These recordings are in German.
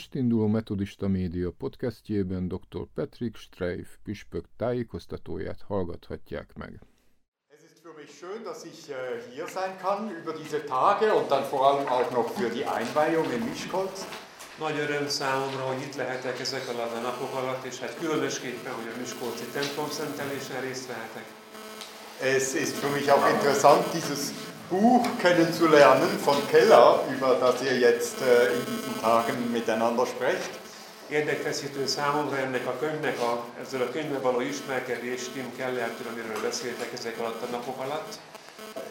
most induló Metodista Média podcastjében dr. Patrick Streif püspök tájékoztatóját hallgathatják meg. Es ist für mich schön, dass ich äh, hier sein kann über diese Tage und dann vor allem auch noch für die Einweihung in Miskolc. Nagy öröm számomra, hogy itt lehetek ezek alatt a napok alatt, és hát különösképpen, hogy a Miskolci templom szentelésen részt vehetek. Es ist für mich auch interessant, dieses Buch kennenzulernen von Keller, über das ihr jetzt äh, in diesen Tagen miteinander sprecht. Érdekfeszítő számomra ennek a könyvnek, a, ezzel a könyvvel való ismerkedés Tim Kellertől, amiről beszéltek ezek alatt a napok alatt.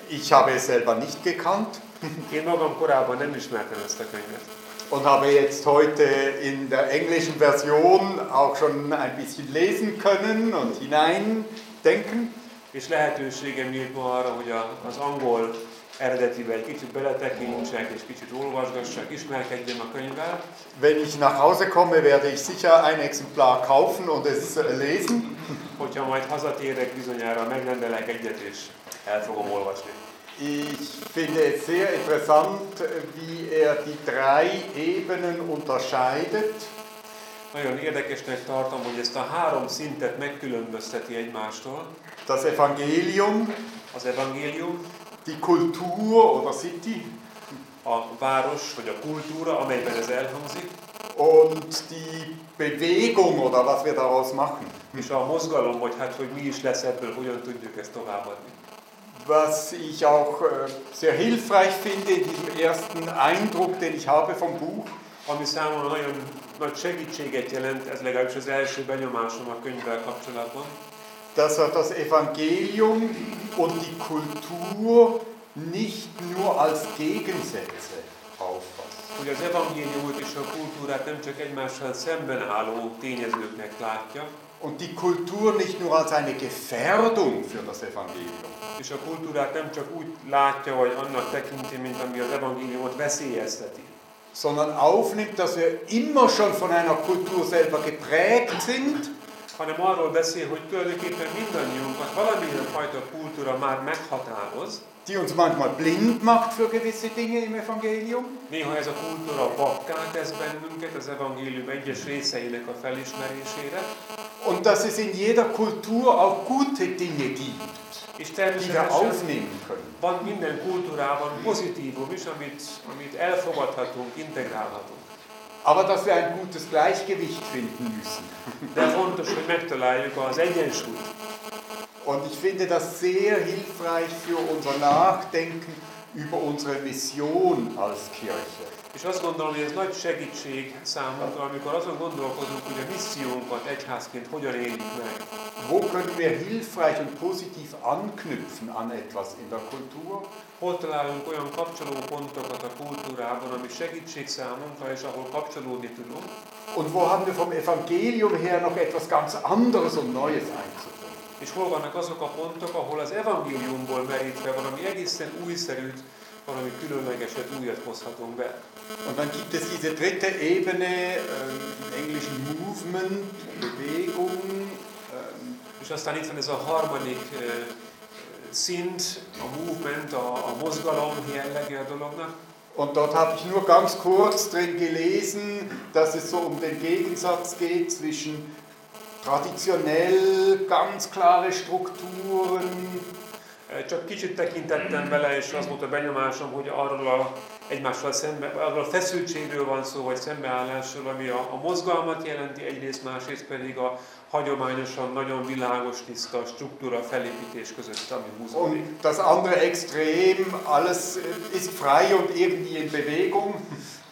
Ich habe es selber nicht gekannt Én magam korábban nem ismertem ezt a könyvet. und habe jetzt heute in der englischen Version auch schon ein bisschen lesen können und hineindenken. És lehetőségem nyílt ma arra, hogy az angol eredetibe egy kicsit beletekintsek, és kicsit olvasgassak, ismerkedjem a könyvvel. Wenn ich nach Hause komme, werde ich sicher ein Exemplar kaufen und es lesen. Hogyha majd hazatérek, bizonyára megrendelek egyet, és el fogom olvasni. Ich finde es sehr interessant, wie er die drei Ebenen unterscheidet. Nagyon érdekesnek tartom, hogy ezt a három szintet megkülönbözteti egymástól. Das Evangelium, Az evangélium, die Kultur oder City a város vagy a kultúra, amelyben ez elhangzik, und die Bewegung oder was wir daraus machen. és a mozgalom, vagy hát, hogy mi is lesz ebből, hogyan tudjuk ezt továbbadni. Was ich auch äh, sehr hilfreich finde in diesem ersten Eindruck, den ich habe vom Buch, Ami számomra nagyon nagy segítséget jelent, ez legalábbis az első benyomásom a könyvvel kapcsolatban, dass er das Evangelium und die Kultur nicht nur als Gegensätze auffasst. hogy az evangéliumot és a kultúrát nem csak egymással szemben álló tényezőknek látja, Und die Kultur nicht nur als eine Gefährdung für das Evangelium, és a kultúrát nem csak úgy látja, vagy annak tekinti, mint ami az evangéliumot veszélyezteti, sondern aufnimmt, dass wir immer schon von einer Kultur selber geprägt sind hanem arról beszél, hogy tulajdonképpen mindannyiunkat valamilyen fajta kultúra már meghatároz, die uns manchmal blind macht für gewisse Dinge im Evangelium. Néha ez a kultúra vakká tesz bennünket az evangélium egyes részeinek a felismerésére, Und dass es in jeder Kultur auch gute Dinge gibt, és die wir aufnehmen können. van minden kultúrában pozitívum is, amit, amit elfogadhatunk, integrálhatunk. Aber dass wir ein gutes Gleichgewicht finden müssen. Megtaláljuk az egyensúlyt. Und ich finde das sehr hilfreich für unser Nachdenken über unsere Mission als Kirche. És azt gondolom, hogy ez nagy segítség számunkra, amikor azon gondolkozunk, hogy a missziónkat egyházként hogyan éljük meg. Wo können wir hilfreich und positiv anknüpfen an etwas in der Kultur? Hol találunk olyan kapcsolópontokat a kultúrában, ami segítség számunkra, és ahol kapcsolódni tudunk, Und wo haben wir vom Evangelium her noch etwas ganz anderes und Neues einzubringen? És hol vannak azok a pontok, ahol az evangéliumból merítve valami egészen újszerűt, valami különlegeset, újat hozhatunk be. Und dann gibt es diese dritte Ebene, ähm, im Englischen Movement, Bewegung. Ähm, És aztán itt van ez a harmadik ö, szint, a movement, a, a mozgalom jellege a dolognak. Und dort habe ich nur ganz kurz drin gelesen, dass es so um den Gegensatz geht zwischen traditionell ganz klare Strukturen Csak kicsit tekintettem bele, és az volt a benyomásom, hogy arról a egymással szembe, arról a feszültségről van szó, vagy szembeállásról, ami a, a mozgalmat jelenti egyrészt, másrészt pedig a hagyományosan nagyon világos, tiszta struktúra felépítés között, ami húzódik. Und das andere Extrem, alles ist frei und irgendwie in Bewegung.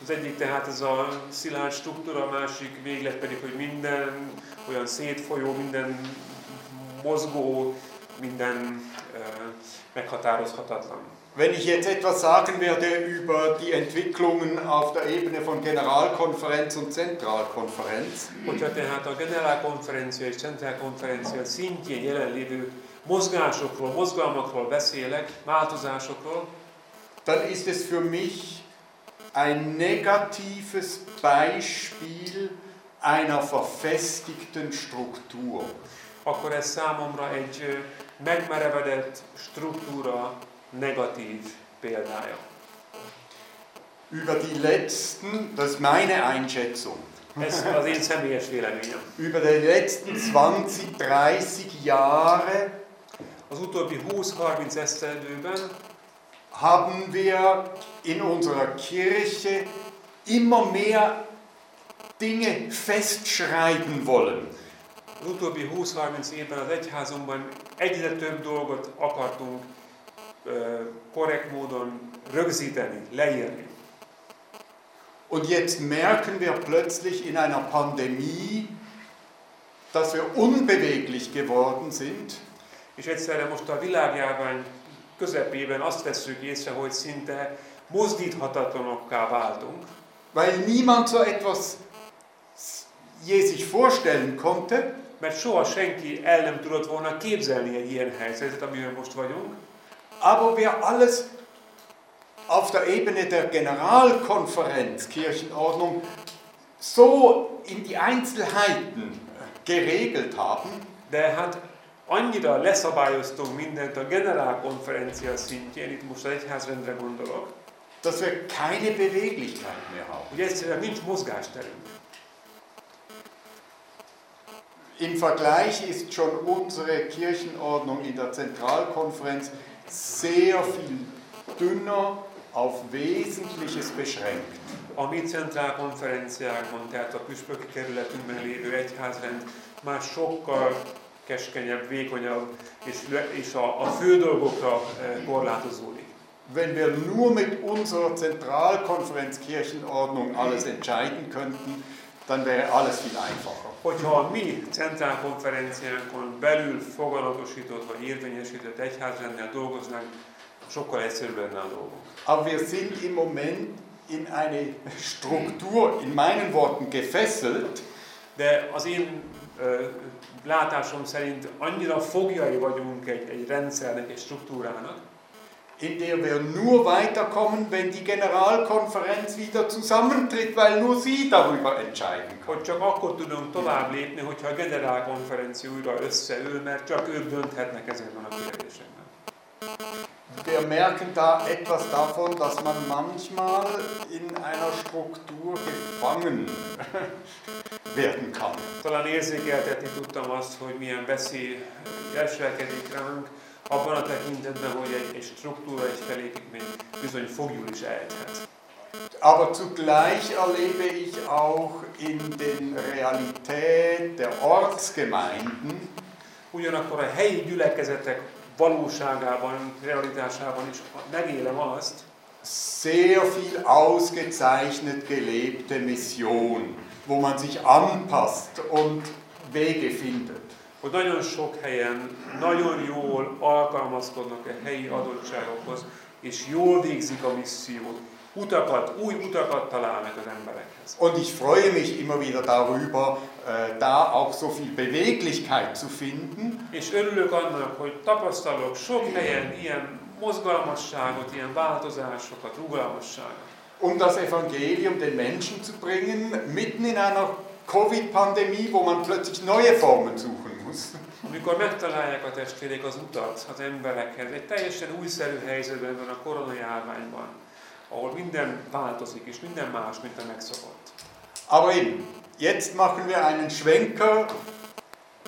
Az egyik tehát ez a szilárd struktúra, a másik véglet pedig, hogy minden olyan szétfolyó, minden mozgó, minden uh, meghatározhatatlan. Wenn ich jetzt etwas sagen werde über die Entwicklungen auf der Ebene von Generalkonferenz und Zentralkonferenz, Hogyha tehát a generálkonferencia és centrálkonferencia szintjén jelenlévő mozgásokról, mozgalmakról beszélek, változásokról, dann ist es für mich ein negatives Beispiel einer verfestigten Struktur. akkor ez számomra egy megmerevedett struktúra negatív példája. über die letzten, das ist meine Einschätzung, Ez az én személyes véleményem. über die letzten 20, 30 Jahre Az utóbbi 20-30 esztendőben haben wir in unserer Kirche immer mehr Dinge festschreiben wollen. Az utóbbi 20-30 évben az egyházunkban egyre több dolgot akartunk ö, korrekt módon rögzíteni, leírni. Und jetzt merken wir plötzlich in einer Pandemie, dass wir unbeweglich geworden sind, És egyszerre most a világjárvány közepében azt vesszük észre, hogy szinte mozdíthatatlanokká váltunk, weil niemand so etwas je sich vorstellen konnte. mert soha senki el nem tudott volna képzelni egy ilyen helyzetet, amiben most vagyunk, Aber wir alles auf der Ebene der Generalkonferenz Kirchenordnung so in die Einzelheiten geregelt haben, de hát annyira leszabályoztunk mindent a generálkonferencia szintjén, itt most az egyházrendre gondolok, dass wir keine Beweglichkeit mehr haben. hogy egyszerűen nincs mozgásterünk. Im Vergleich ist schon unsere Kirchenordnung in der Zentralkonferenz sehr viel dünner auf Wesentliches beschränkt. A mi centrálkonferenciákban, tehát a püspöki kerületünkben lévő egyházrend már sokkal keskenyebb, vékonyabb, és, és a, a fő dolgokra korlátozódik. Wenn wir nur mit unserer Zentralkonferenz Kirchenordnung alles entscheiden könnten, dann wäre alles viel einfacher. Hogyha a mi centrálkonferenciánkon belül foganatosított vagy érvényesített egyházrenddel dolgoznánk, sokkal egyszerűbb lenne a dolgunk. Aber wir sind im Moment in eine Struktur, in meinen Worten, gefesselt, De az én ö, látásom szerint annyira fogjai vagyunk egy, egy rendszernek, egy struktúrának, in der wir nur weiterkommen, wenn die Generalkonferenz wieder zusammentritt, weil nur sie darüber entscheiden kann. hogy csak akkor tudunk tovább lépni, hogyha a generálkonferencia újra összeül, mert csak ők dönthetnek ezekben a kérdésekben. Wir merken da etwas davon, dass man manchmal in einer Struktur gefangen werden kann. Talán érzékeltetni tudtam azt, hogy milyen veszély leselkedik ránk, abban a tekintetben, hogy egy, egy struktúra, egy felépítmény bizony fogjul is ejthet. Aber zugleich erlebe ich auch in den Realität der Ortsgemeinden, Ugyanakkor a helyi gyülekezetek valóságában, realitásában is megélem azt, sehr viel ausgezeichnet gelebte Mission, wo man sich anpasst und Wege findet. Hogy nagyon sok helyen nagyon jól alkalmazkodnak a helyi adottságokhoz, és jól végzik a missziót, utakat, új utakat találnak az emberekhez. Und ich freue mich immer wieder darüber, äh, da auch so viel Beweglichkeit zu finden. És örülök annak, hogy tapasztalok sok helyen ilyen mozgalmasságot, ilyen változásokat, rugalmasságot. um das Evangelium den Menschen zu bringen, mitten in einer Covid-Pandemie, wo man plötzlich neue Formen suchen muss. Amikor megtalálják a testvérek az utat az emberekhez, egy teljesen újszerű helyzetben van a koronajárványban, ahol minden változik, és minden más, mint a megszokott. Aber eben, jetzt machen wir einen Schwenker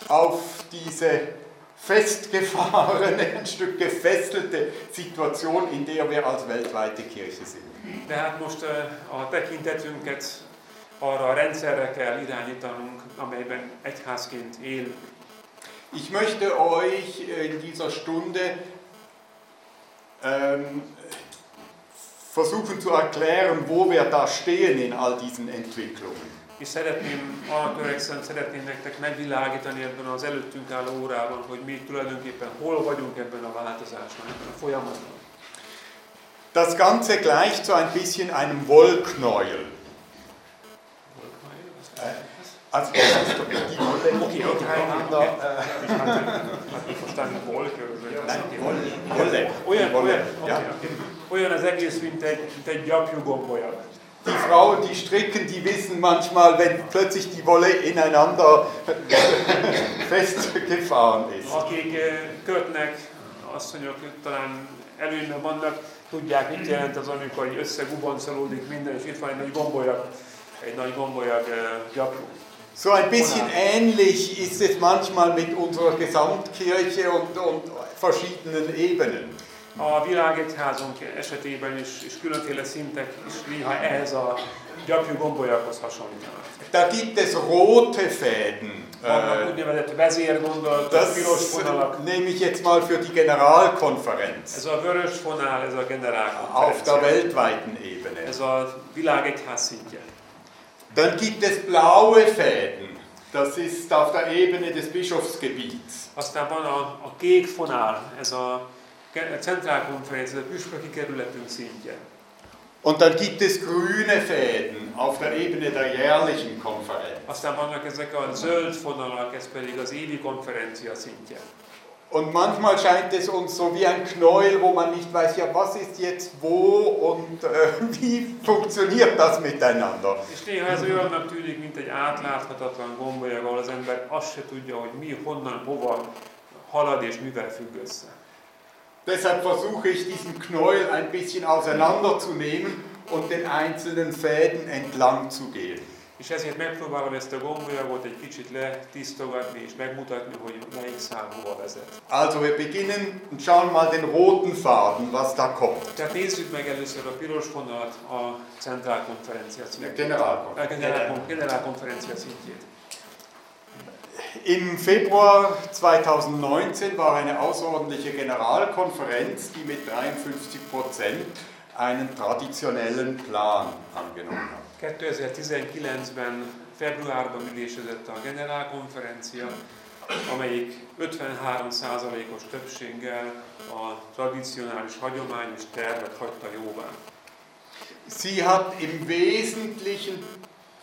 auf diese festgefahrene, ein Stück gefesselte Situation, in der wir als weltweite Kirche sind. De hát most eh, a tekintetünket arra a rendszerre kell irányítanunk, amelyben egyházként élünk. Ich möchte euch in dieser Stunde ähm, versuchen zu erklären, wo wir da stehen in all diesen Entwicklungen. És szeretném, arra törekszem, szeretném nektek megvilágítani ebben az előttünk álló órában, hogy mi tulajdonképpen hol vagyunk ebben a változásban, ebben a folyamatban. Das Ganze gleicht so ein bisschen einem Wollknäuel. Also die Wolle Okay, okay, untereinander. äh, Ich hatte, hatte verstanden, Wolke. oder Nein. Wolle. Olyan, olyan, Ja. olyan az egész, mint egy, mint egy gyapjú gombolya. Die Frauen, die stricken, die wissen manchmal, wenn plötzlich die Wolle ineinander festgefahren ist. Akik kötnek, asszonyok talán előnyben vannak, tudják, mit jelent az, amikor egy összegubancolódik minden, és itt van egy nagy gombolyag, egy nagy gombolyag gyapjú. So ein bisschen ähnlich ist es manchmal mit unserer Gesamtkirche und, und verschiedenen Ebenen. A világegyházunk esetében is, és különféle szintek is néha ehhez a gyapjú gombolyaghoz hasonlítanak. Da gibt es rote Fäden. Vannak úgynevezett vezérgondolatok, piros Das vonalak. nehme ich jetzt mal für die Generalkonferenz Ez a vörös fonál, ez a auf der generálkonferencia. weltweiten Ebene. Ez a világegyház szintje. Dann gibt es blaue Fäden. Das ist auf der Ebene des Bischofsgebiets. Aztán van a, a kék fonál, ez a ke- centrálkonferencia, a püspöki kerületünk szintje. Und dann gibt es grüne Fäden auf der Ebene der jährlichen Konferenz. Aztán vannak ezek a zöld fonalak, ez pedig az évi konferencia szintje. Und manchmal scheint es uns so wie ein Knäuel, wo man nicht weiß, ja, was ist jetzt wo und äh, wie funktioniert das miteinander. És néha ez olyannak tűnik, mint egy átláthatatlan gombolyag, ahol az ember azt se tudja, hogy mi, honnan, hova halad és mivel függ össze. Deshalb versuche ich diesen Knäuel ein bisschen auseinanderzunehmen und den einzelnen Fäden entlang zu gehen. És ezért megpróbálom ezt a gombolyagot egy kicsit letisztogatni és megmutatni, hogy melyik szál hova vezet. Also wir beginnen und schauen mal den roten Faden, was da kommt. Tehát nézzük meg először a piros vonalat a centrálkonferencia szintjét. Generalkonferencia. A generálkon- generálkonferencia szintjét. Im Februar 2019 war eine außerordentliche Generalkonferenz, die mit 53 Prozent einen traditionellen Plan angenommen hat. 2019-ben februárban ülésezett a generálkonferencia, amelyik 53%-os többséggel a tradicionális hagyományos tervet hagyta jóvá. Sie hat im Wesentlichen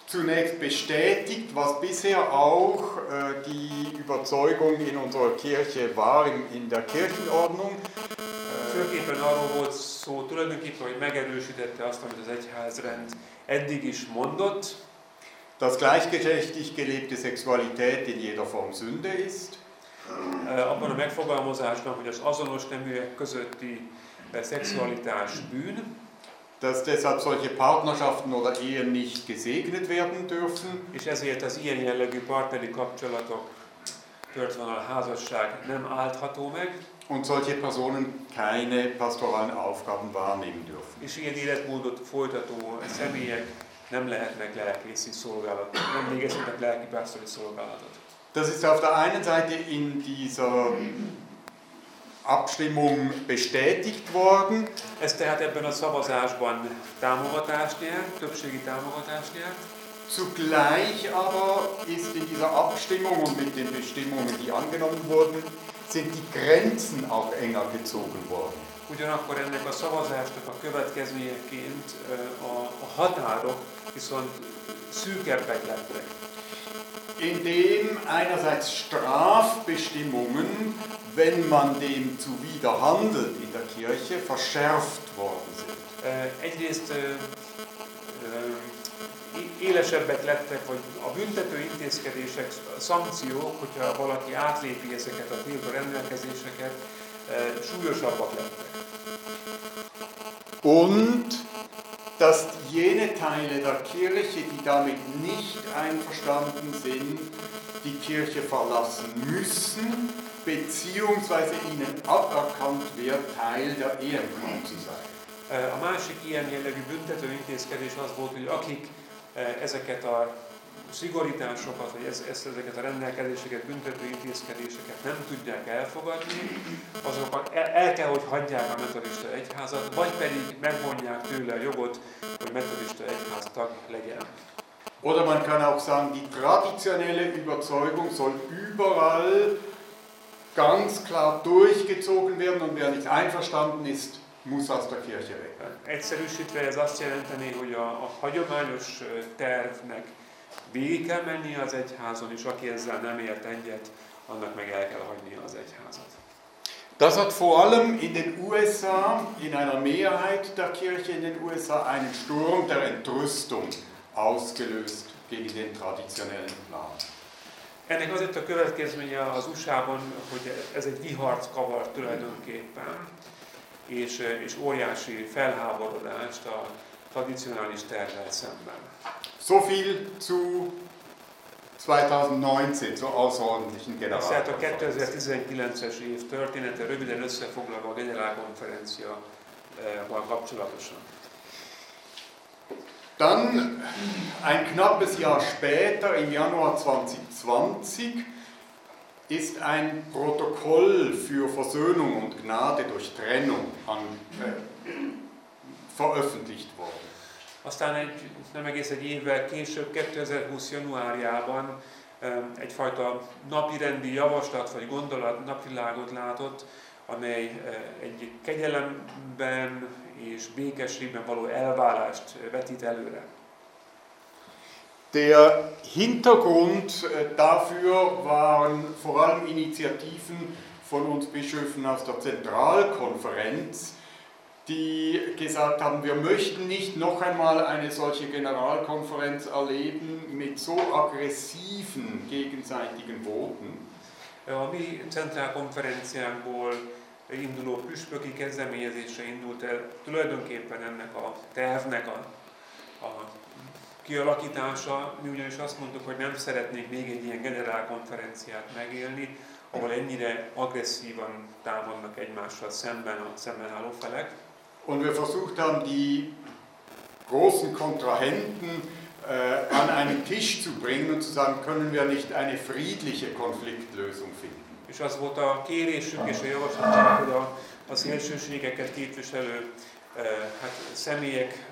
zunächst bestätigt, was bisher auch äh, die Überzeugung in unserer Kirche war, in, in der Kirchenordnung. Főképpen arról volt szó tulajdonképpen, hogy megerősítette azt, amit az egyházrend is mondott, dass gleichgeschlechtlich gelebte Sexualität in jeder Form Sünde ist, abban a megfogalmazásban, hogy az azonos neműek közötti szexualitás bűn, dass deshalb solche Partnerschaften oder Ehen nicht gesegnet werden dürfen. És ezért az ilyen jellegű partneri kapcsolatok, történelmi házasság nem áltható meg, und solche Personen keine pastoralen Aufgaben wahrnehmen dürfen. és ilyen életmódot folytató személyek nem lehetnek lelkészi szolgálat, nem végezhetnek lelki pásztori szolgálatot. Das ist auf der einen Seite in dieser Abstimmung bestätigt worden. Ez tehát ebben a szavazásban támogatást nyert, többségi támogatást nyert, Zugleich aber ist in dieser Abstimmung und mit den Bestimmungen, die angenommen wurden, sind die Grenzen auch enger gezogen worden. Ugyanakkor ennek a szavazásnak a következményeként a, a határok viszont szűkebbek lettek. indem einerseits Strafbestimmungen, wenn man dem zuwider handelt in der Kirche, verschärft worden sind. Egyrészt élesebbek lettek, vagy a büntető intézkedések, szankciók, hogyha valaki átlépi ezeket a tiltó rendelkezéseket, ö, súlyosabbak lettek. Und dass jene Teile der Kirche, die damit nicht einverstanden sind, die Kirche verlassen müssen, beziehungsweise ihnen aberkannt wird, Teil der Ehefrau zu sein. A másik ilyen jellegű büntető intézkedés az volt, hogy akik eh, ezeket a szigorításokat, vagy ezeket a rendelkezéseket, büntető intézkedéseket nem tudják elfogadni, azokat el kell, hogy hagyják a metodista egyházat, vagy pedig megvonják tőle a jogot, hogy metodista egyház tag legyen. Oder man kann auch sagen, die traditionelle Überzeugung soll überall ganz klar durchgezogen werden und wer nicht einverstanden ist, aus der Kirche weg. Egyszerűsítve ez azt jelenteni, hogy a, a hagyományos tervnek végig kell mennie az egyházon, és aki ezzel nem ért egyet, annak meg el kell hagynia az egyházat. Das hat vor allem in den USA, in einer Mehrheit der Kirche in den USA, einen Sturm der Entrüstung ausgelöst gegen den traditionellen Plan. Ennek az lett a következménye az USA-ban, hogy ez egy vihart kavar tulajdonképpen. És, és óriási felháborodást a tradicionális tervvel szemben. So viel zu 2019 zur außerordentlichen tehát a Generalkonferenz. 2019-es év története röviden összefoglalva a generálkonferenciával kapcsolatosan. Dann ein knappes Jahr später, im Januar 2020, ist ein Protokoll für Versöhnung und Gnade durch Trennung an, äh, veröffentlicht worden. Aztán egy, nem egész egy évvel később, 2020. januárjában egyfajta napirendi javaslat vagy gondolat napvilágot látott, amely egy kegyelemben és békességben való elválást eh, vetít előre. Der Hintergrund äh, dafür waren vor allem Initiativen von uns Bischöfen aus der Zentralkonferenz, die gesagt haben, wir möchten nicht noch einmal eine solche Generalkonferenz erleben mit so aggressiven gegenseitigen Voten. A mi centrálkonferenciánkból induló püspöki kezdeményezésre indult el tulajdonképpen ennek a tervnek a, a kialakítása. Mi ugyanis azt mondtuk, hogy nem szeretnénk még egy ilyen generálkonferenciát megélni, ahol ennyire agresszívan támadnak egymással szemben a szemben álló felek. Und wir versucht haben, die großen Kontrahenten äh, an einen Tisch zu bringen und zu sagen, können wir nicht eine friedliche Konfliktlösung finden. És az volt a kérésünk és a javaslatunk, hogy a, a szélsőségeket képviselő hát, személyek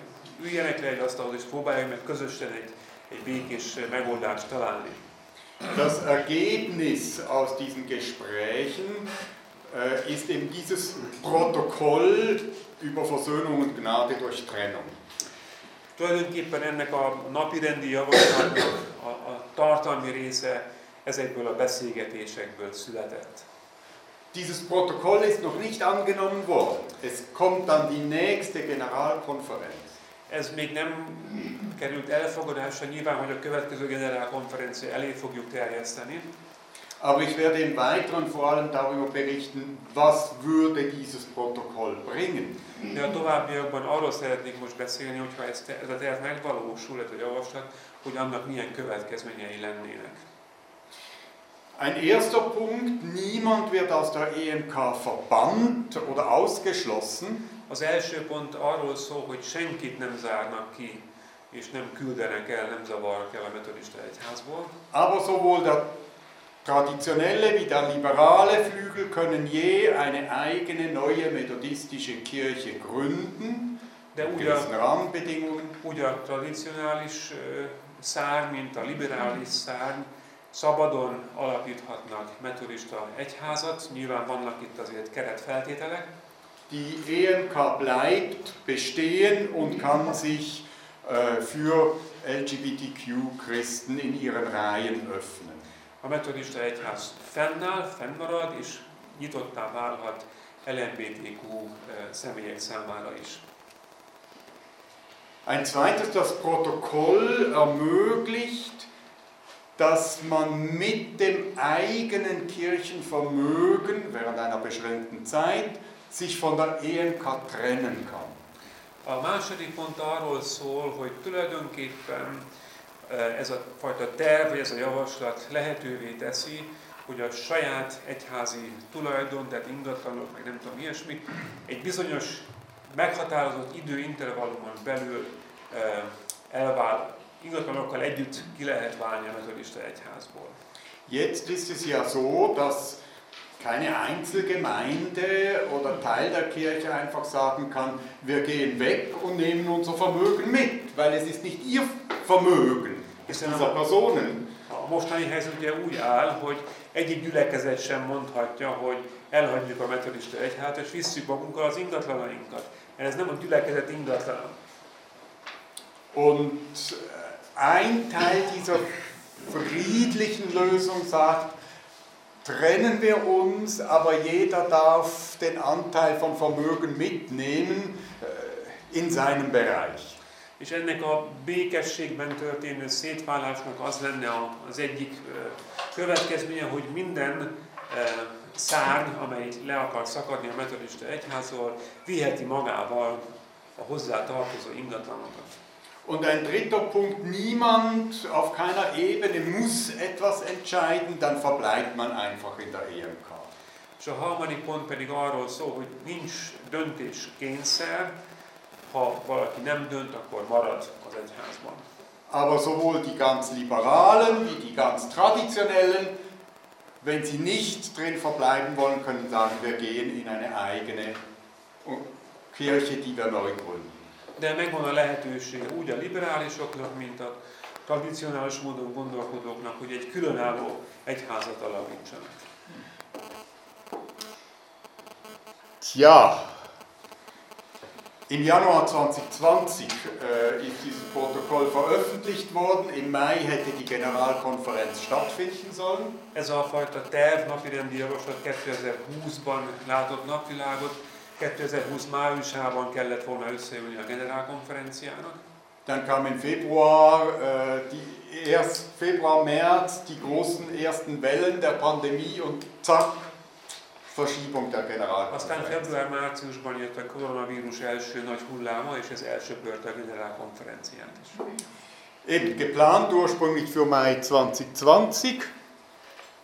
üljenek le egy asztalhoz, és próbálják meg közösen egy, egy békés megoldást találni. Das Ergebnis aus diesen Gesprächen äh, ist eben dieses Protokoll über Versöhnung und Gnade durch Trennung. Tulajdonképpen ennek a napirendi javaslatnak a, a tartalmi része ezekből a beszélgetésekből született. Dieses Protokoll ist noch nicht angenommen worden. Es kommt dann die nächste Generalkonferenz. Ez még nem került elfogadásra, nyilván, hogy a következő generálkonferencia elé fogjuk terjeszteni, Aber ich werde im Weiteren vor allem darüber berichten, was würde dieses Protokoll bringen. de a továbbiakban arról szeretnék most beszélni, hogyha ez, ez a terv megvalósul, ez a javaslat, hogy annak milyen következményei lennének. Ein erster Punkt, niemand wird aus der EMK verbannt oder ausgeschlossen. Az első pont arról szól, hogy senkit nem zárnak ki, és nem küldenek el, nem zavarnak el a metodista egyházból. Aber sowohl der traditionelle wie der liberale Flügel können je eine eigene neue methodistische Kirche gründen, De úgy a, Rahmenbedingungen. úgy a tradicionális ö, szárny, mint a liberális szárny, szabadon alapíthatnak metodista egyházat, nyilván vannak itt azért keretfeltételek, Die EMK bleibt bestehen und kann sich äh, für LGBTQ-Christen in ihren Reihen öffnen. A metodista egyház fennáll, fennmarad, és nyitottá válhat LMBTQ személyek számára is. Ein zweites, das Protokoll ermöglicht, dass man mit dem eigenen Kirchenvermögen während einer beschränkten Zeit sich von der EMK trennen kann. A második pont arról szól, hogy tulajdonképpen eh, ez a fajta terv, vagy ez a javaslat lehetővé teszi, hogy a saját egyházi tulajdon, tehát ingatlanok, meg nem tudom ilyesmi, egy bizonyos meghatározott időintervallumon belül eh, elvál, ingatlanokkal együtt ki lehet válni a metodista egyházból. Jetzt ist es ja so, dass keine Einzelgemeinde oder Teil der Kirche einfach sagen kann, wir gehen weg und nehmen unser Vermögen mit, weil es ist nicht ihr Vermögen, dieser Personen. A mostani helyzet ugye úgy áll, hogy egyik gyülekezet sem mondhatja, hogy elhagyjuk a metodista egyházat, és visszük magunkkal az ingatlanainkat. Ez nem a gyülekezet ingatlana. Und ein Teil dieser friedlichen Lösung sagt, trennen wir uns, aber jeder darf den Anteil von Vermögen mitnehmen äh, in seinem Bereich. És ennek a békességben történő szétválásnak az lenne az egyik következménye, hogy minden szárny, amely le akar szakadni a metodista egyházról, viheti magával a hozzá tartozó ingatlanokat. Und ein dritter Punkt, niemand auf keiner Ebene muss etwas entscheiden, dann verbleibt man einfach in der EMK. És a harmadik pont pedig arról szól, hogy nincs döntés kényszer, ha valaki nem dönt, akkor marad az egyházban. Aber sowohl die ganz Liberalen wie die ganz Traditionellen, wenn sie nicht drin verbleiben wollen, können sagen, wir gehen in eine eigene Kirche, die wir neu gründen. De megvan a lehetősége úgy a liberálisoknak, mint a tradicionális módon gondolkodóknak, hogy egy különálló egyházat alapítsanak. Tja, im Januar 2020 äh, ist dieses Protokoll veröffentlicht worden. Im Mai hätte die Generalkonferenz stattfinden sollen. Ez a fajta terv, napirendi javaslat 2020-ban látott napvilágot, 2020 májusában kellett volna összeülni a generálkonferenciának. Dann kam im Februar, äh, die erst Februar, März die großen ersten Wellen der Pandemie und zack, Verschiebung der Aztán Generalkonferenz. február-márciusban jött a koronavírus első nagy hulláma, és ez elsöpörte a generálkonferenciát is. Eben geplant ursprünglich für Mai 2020.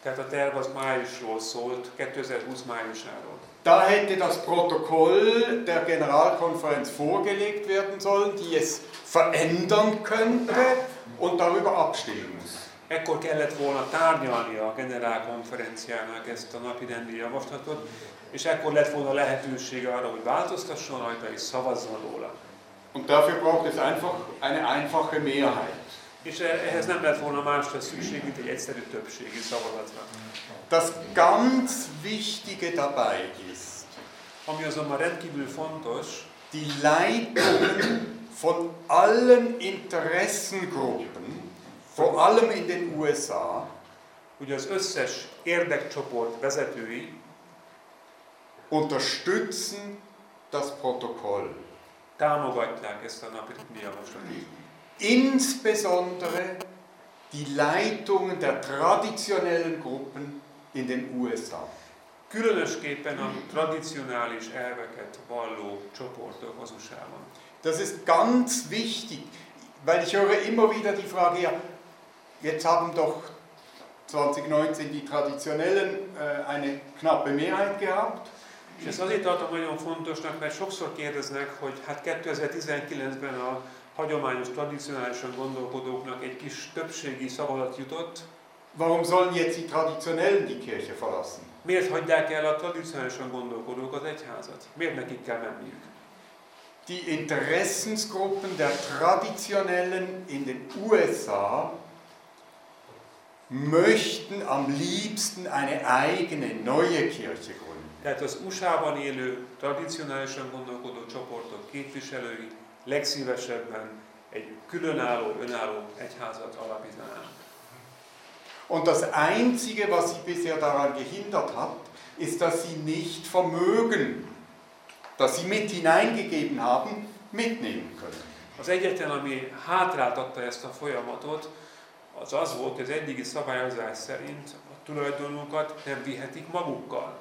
Tehát a terv az májusról szólt, 2020 májusáról. Da hätte das Protokoll der Generalkonferenz vorgelegt werden sollen, die es verändern könnte und darüber abstimmen muss. Ekkor kellett volna tárgyalni a generálkonferenciának ezt a napi rendi javaslatot, és ekkor lett volna lehetősége arra, hogy változtasson rajta és szavazzon róla. Und dafür braucht es einfach eine einfache Mehrheit. És ehhez nem lett volna másra szükség, mint egy egyszerű többségi szavazatra. Das ganz Wichtige dabei ist, Ami azonban rendkívül fontos, die Leitungen von allen Interessengruppen, vor allem in den USA, hogy az összes érdekcsoport vezetői unterstützen das Protokoll. támogatják ezt a napi rendi javaslatot. Insbesondere die Leitungen der traditionellen Gruppen in den USA. Különösképpen a tradicionális elveket valló csoportok az USA-ban. Das ist ganz wichtig, weil ich höre immer wieder die Frage, ja, jetzt haben doch 2019 die Traditionellen äh, eine knappe Mehrheit gehabt. És ezt azért tartom nagyon fontosnak, mert sokszor kérdeznek, hogy hát 2019-ben a hagyományos, tradicionálisan gondolkodóknak egy kis többségi szavazat jutott, Warum sollen jetzt die Traditionellen die Kirche verlassen? miért hagyják el a tradicionálisan gondolkodók az egyházat? Miért nekik kell menniük? Die Interessensgruppen der Traditionellen in den USA möchten am liebsten eine eigene neue Kirche gründen. Tehát az USA-ban élő, tradicionálisan gondolkodó csoportok képviselői legszívesebben egy különálló, önálló egyházat alapítanának. Und das Einzige, was sie bisher daran gehindert hat, ist, dass sie nicht Vermögen, das sie mit hineingegeben haben, mitnehmen können. Az egyetlen, ami hátráltatta ezt a folyamatot, az az volt, hogy az eddigi szabályozás szerint a tulajdonukat nem vihetik magukkal.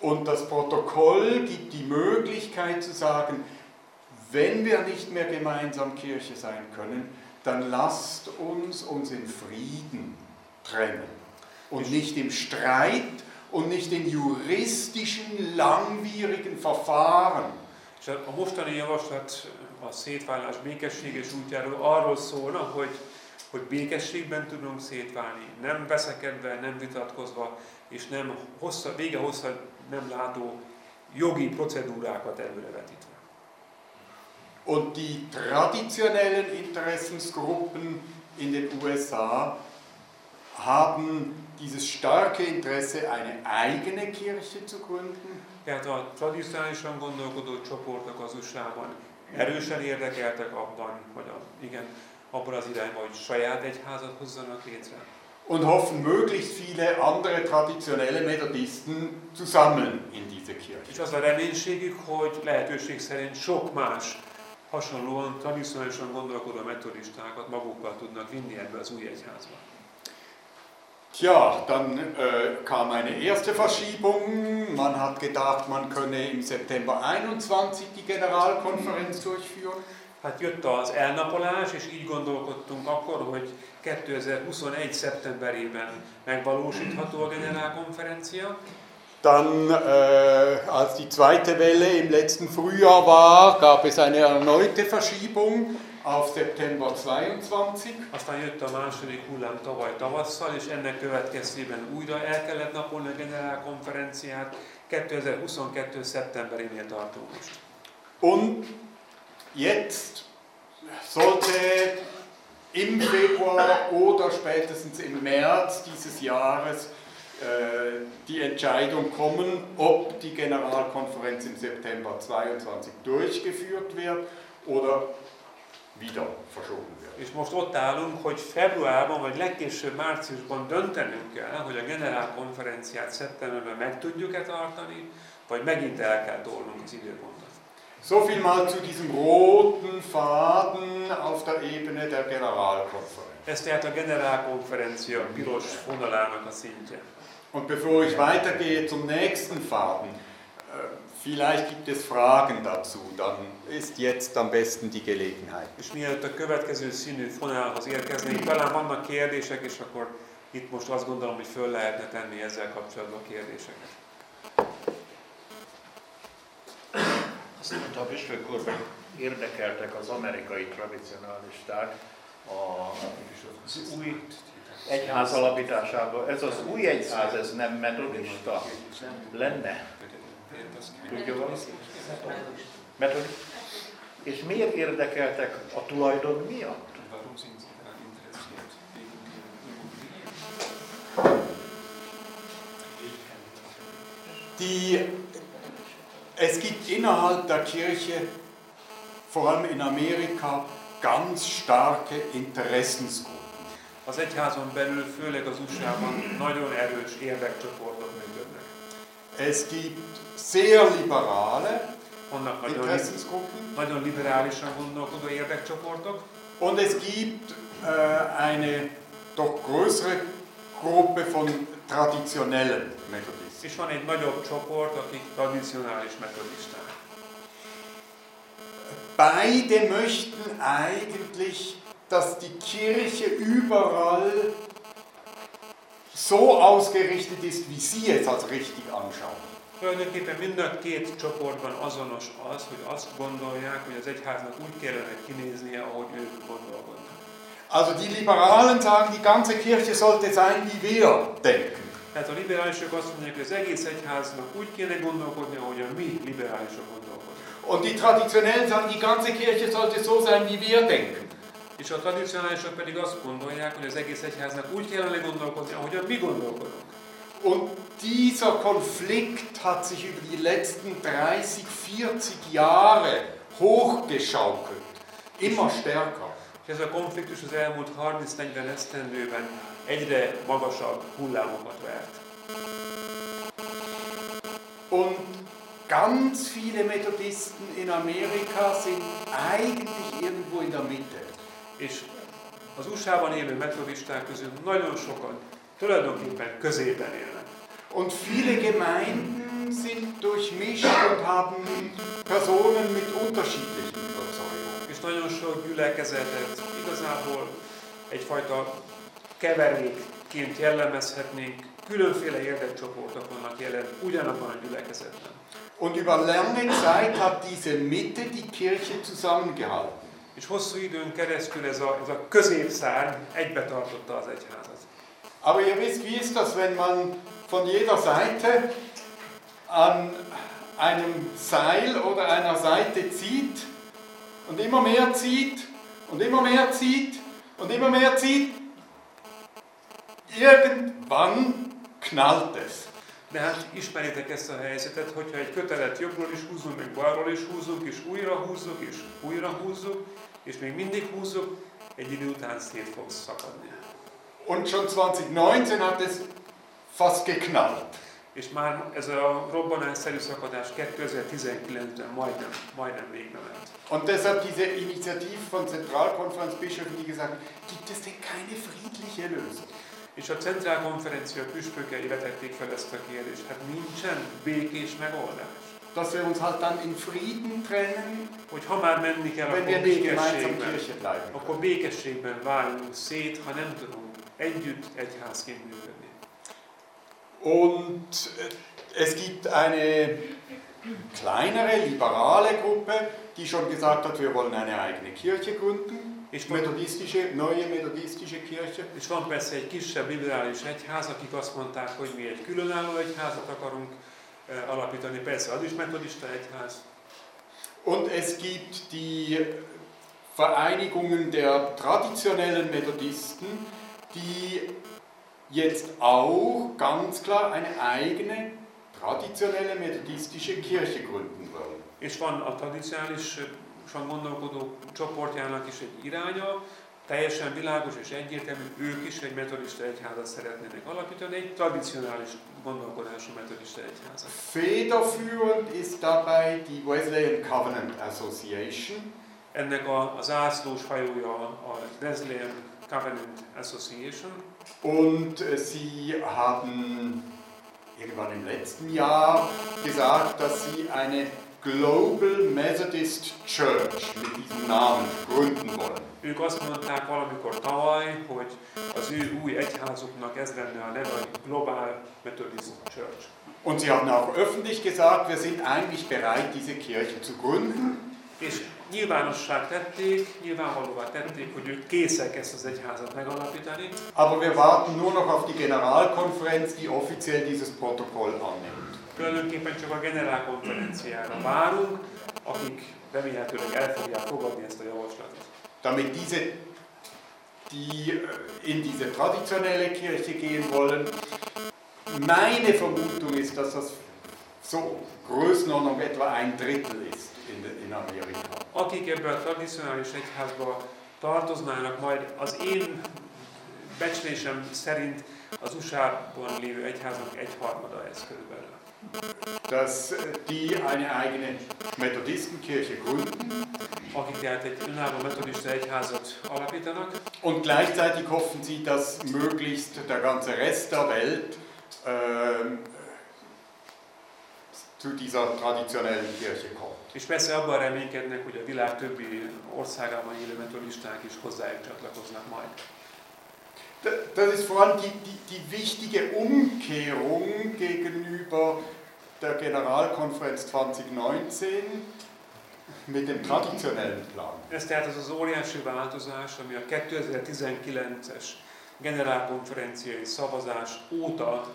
Und das Protokoll gibt die Möglichkeit zu sagen, wenn wir nicht mehr gemeinsam Kirche sein können, dann lasst uns uns in Frieden trennen. Und nicht im Streit und nicht in juristischen, langwierigen Verfahren. És a mostani javaslat a szétválás békességes útjáról arról szólna, hogy, hogy békességben tudunk szétválni, nem veszekedve, nem vitatkozva, és nem hossza, vége hossza nem látó jogi procedúrákat előrevetítve. Und die traditionellen Interessensgruppen in den USA haben dieses starke Interesse, eine eigene Kirche zu gründen. Tehát a tradicionálisan gondolkodó csoportok az USA-ban erősen érdekeltek abban, hogy a, igen, abban az irányban, hogy saját egyházat hozzanak létre. und hoffen, möglichst viele andere traditionelle Methodisten zu sammeln in diese Kirche. És az a reménységük, hogy lehetőség szerint sok más hasonlóan tradicionálisan gondolkodó metodistákat magukkal tudnak vinni ebbe az új egyházba. Tja, dann äh, kam eine erste Verschiebung. Man hat gedacht, man könne im September 21 die Generalkonferenz durchführen. Hát jött az elnapolás, és így gondolkodtunk akkor, hogy 2021. szeptemberében megvalósítható a generálkonferencia. Dann, äh, als die zweite Welle im letzten Frühjahr war, gab es eine erneute Verschiebung auf September 22. Aztán jött a második hullám tavaly tavasszal, és ennek következtében újra el kellett napolni a generálkonferenciát. 2022. szeptemberénél tartunk most. Und jetzt sollte im Februar oder spätestens im März dieses Jahres die Entscheidung kommen, ob die Generalkonferenz im September 22 durchgeführt wird oder wieder verschoben wird. És most ott állunk, hogy februárban vagy legkésőbb márciusban döntenünk kell, hogy a generálkonferenciát szeptemberben meg tudjuk-e tartani, vagy megint el kell tolnunk az időpontot. So viel mal zu diesem roten Faden auf der Ebene der Generalkonferenz. Ez tehát a generálkonferencia piros vonalának a szintje. Und bevor ich weitergehe zum nächsten Faden, äh, vielleicht gibt es Fragen dazu, dann ist jetzt am besten die Gelegenheit. És mielőtt a következő színű fonálhoz érkeznénk, talán vannak kérdések, és akkor itt most azt gondolom, hogy föl lehetne tenni ezzel kapcsolatban kérdéseket. Azt mondta a Püspök úr, hogy érdekeltek az amerikai tradicionalisták a, az új egyház alapításában. Ez az új egyház, ez nem metodista lenne? Tudja valaki? És miért érdekeltek a tulajdon miatt? Die, es gibt innerhalb der Kirche, vor allem in Amerika, ganz starke Interessensgruppen. Az egyházon belül, főleg az USA-ban nagyon erős érdekcsoportok működnek. Es gibt sehr liberale Vannak nagyon, nagyon liberálisan gondolkodó érdekcsoportok, und es gibt äh, eine doch größere Gruppe von traditionellen Methodisten. és van egy nagyobb csoport, akik tradicionális metodisták. Beide möchten eigentlich, dass die Kirche überall so ausgerichtet ist, wie sie es als richtig anschauen. Tulajdonképpen mind a két csoportban azonos az, hogy azt gondolják, hogy az egyháznak úgy kellene kinéznie, ahogy ők gondolkodnak. Also die Liberalen sagen, die ganze Kirche sollte sein, wie wir denken. Tehát a liberálisok azt mondják, hogy az egész egyháznak úgy kéne gondolkodni, ahogyan mi liberálisok gondolkodunk. Und die Traditionellen sagen, die ganze Kirche sollte so sein, wie wir denken. És a tradicionálisok pedig azt gondolják, hogy az egész egyháznak úgy kellene gondolkodni, ahogyan mi gondolkodunk. Und dieser Konflikt hat sich über die letzten 30, 40 Jahre hochgeschaukelt. Immer stärker. És ez a konfliktus az elmúlt 30-40 esztendőben egyre magasabb hullámokat vert. Und ganz viele Methodisten in Amerika sind eigentlich irgendwo in der Mitte. És az USA-ban élő metodisták közül nagyon sokan tulajdonképpen középen élnek. Und viele Gemeinden sind durchmischt und haben Personen mit unterschiedlichen Überzeugungen. És nagyon sok gyülekezetet igazából egyfajta keverékként jellemezhetnénk, különféle érdekcsoportok vannak jelen ugyanabban a gyülekezetben. Und über lange Zeit hat diese Mitte die Kirche zusammengehalten. És hosszú időn keresztül ez a, ez a középszárny egybe tartotta az egyházat. Aber ihr wisst, wie ist das, wenn man von jeder Seite an einem Seil oder einer Seite zieht und immer mehr zieht und immer mehr zieht und immer mehr zieht? Irgendwann knallt es. De hát ismeritek ezt a helyzetet, hogyha egy kötelet jobbról is húzunk, meg balról is húzunk, és újra húzzuk, és újra húzzuk, és még mindig húzzuk, egy idő után szét fog szakadni. Und schon 2019 hat es fast geknallt. És már ez a robbanásszerű szakadás 2019-ben majdnem, majdnem végbe ment. Und deshalb diese Initiative von Zentralkonferenzbischöfen, die gesagt gibt es denn keine friedliche Lösung? És a centrálkonferencia püspökei vetették fel ezt a kérdést. Hát nincsen békés megoldás. Dass wir uns halt dann in Frieden trennen, Hogy ha már menni kell, wenn akkor wir nicht gemeinsam békességben, Kirche bleiben. akkor békességben váljunk szét, ha nem tudunk együtt egyházként működni. Und es gibt eine kleinere, liberale Gruppe, die schon gesagt hat, wir wollen eine eigene Kirche gründen. És van, Methodistische, neue methodistische Kirche. és van persze egy kisebb liberális egyház, akik azt mondták, hogy mi egy különálló egyházat akarunk alapítani. Persze az is metodista egyház. Und es gibt die Vereinigungen der traditionellen Methodisten, die jetzt auch ganz klar eine eigene traditionelle methodistische Kirche gründen wollen. És van a tradicionális son gondolkodó csoportjának is egy iránya, teljesen világos és egyértelmű, ők is egy metodista egyházat szeretnének alapítani, egy tradicionális gondolkodású metodista egyházat. Federführend ist dabei die Wesleyan Covenant Association. Ennek a, az ászlós hajója a Wesleyan Covenant Association, Und sie haben irgendwann im letzten Jahr gesagt, dass sie eine Global Methodist Church mit diesem Namen gründen wollen. Ők azt mondták valamikor tavaly, hogy az ő új egyházuknak ez lenne a neve, hogy Global Methodist Church. Und sie haben auch öffentlich gesagt, wir sind eigentlich bereit, diese Kirche zu gründen. És nyilvánossá tették, nyilvánvalóvá tették, hogy ők készek ezt az egyházat megalapítani, Aber wir warten nur noch auf die Generalkonferenz, die offiziell dieses Protokoll annimmt. Tulajdonképpen csak a generálkonferenciára várunk, akik remélhetőleg el fogják fogadni ezt a javaslatot. Damit diese, die äh, in diese traditionelle Kirche gehen wollen, meine Vermutung ist, dass das so Größenordnung etwa ein Drittel ist in, in Amerika. Akik ebbe a tradicionális egyházba tartoznának majd, az én becslésem szerint az USA-ban lévő egyháznak egyharmada ez körülbelül. Dass äh, die eine eigene Methodistenkirche gründen Akik tehát egy önálló metodista egyházat alapítanak, und gleichzeitig hoffen sie, dass möglichst der ganze Rest der Welt ähm, zu dieser traditionellen Kirche kommt. és persze abban reménykednek, hogy a világ többi országában élő metodisták is hozzájuk csatlakoznak majd. Das ist vor allem die, die, die wichtige Umkehrung gegenüber der Generalkonferenz 2019 mit dem traditionellen Plan. Ez tehát az az óriási változás, ami a 2019-es generálkonferenciai szavazás óta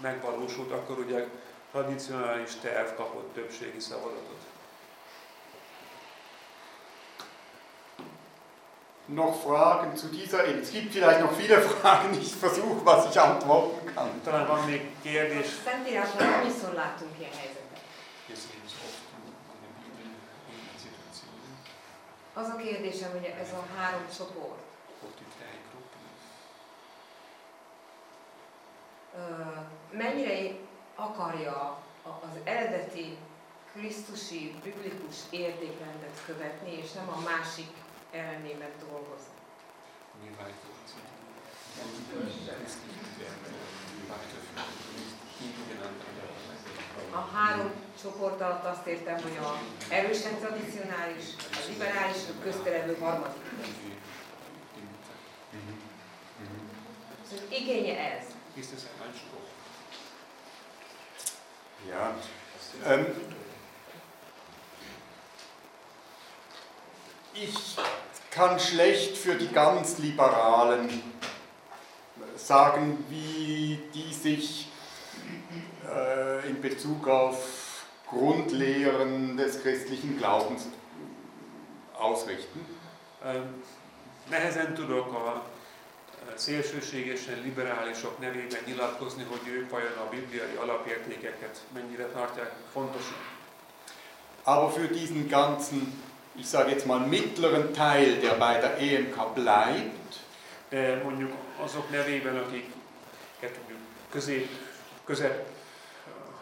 megvalósult, akkor ugye tradicionális terv kapott többségi szavazatot. Noch Fragen zu dieser? Es gibt vielleicht noch viele Fragen, ich versuche, was ich antworten kann. Talán van még kérdés? Szentírásban annyiszor láttunk ilyen helyzetet. Az a kérdésem, hogy ez a három csoport, mennyire akarja az eredeti krisztusi, biblikus értékrendet követni, és nem a másik ellenében dolgozni. A három csoport alatt azt értem, hogy a erősen tradicionális, a liberális, a közterelő harmadik. Szóval igénye ez. Ja. Ähm, ich kann schlecht für die ganz Liberalen sagen, wie die sich äh, in Bezug auf Grundlehren des christlichen Glaubens ausrichten. Öm, Nehezen tudok a szélsőségesen liberálisok nevében nyilatkozni, hogy ők vajon a bibliai alapértékeket mennyire tartják fontosnak. Aber für diesen ganzen, ich sage jetzt mal mittleren Teil, der bei der EMK bleibt, De mondjuk azok nevében, akiket mondjuk közép, közep,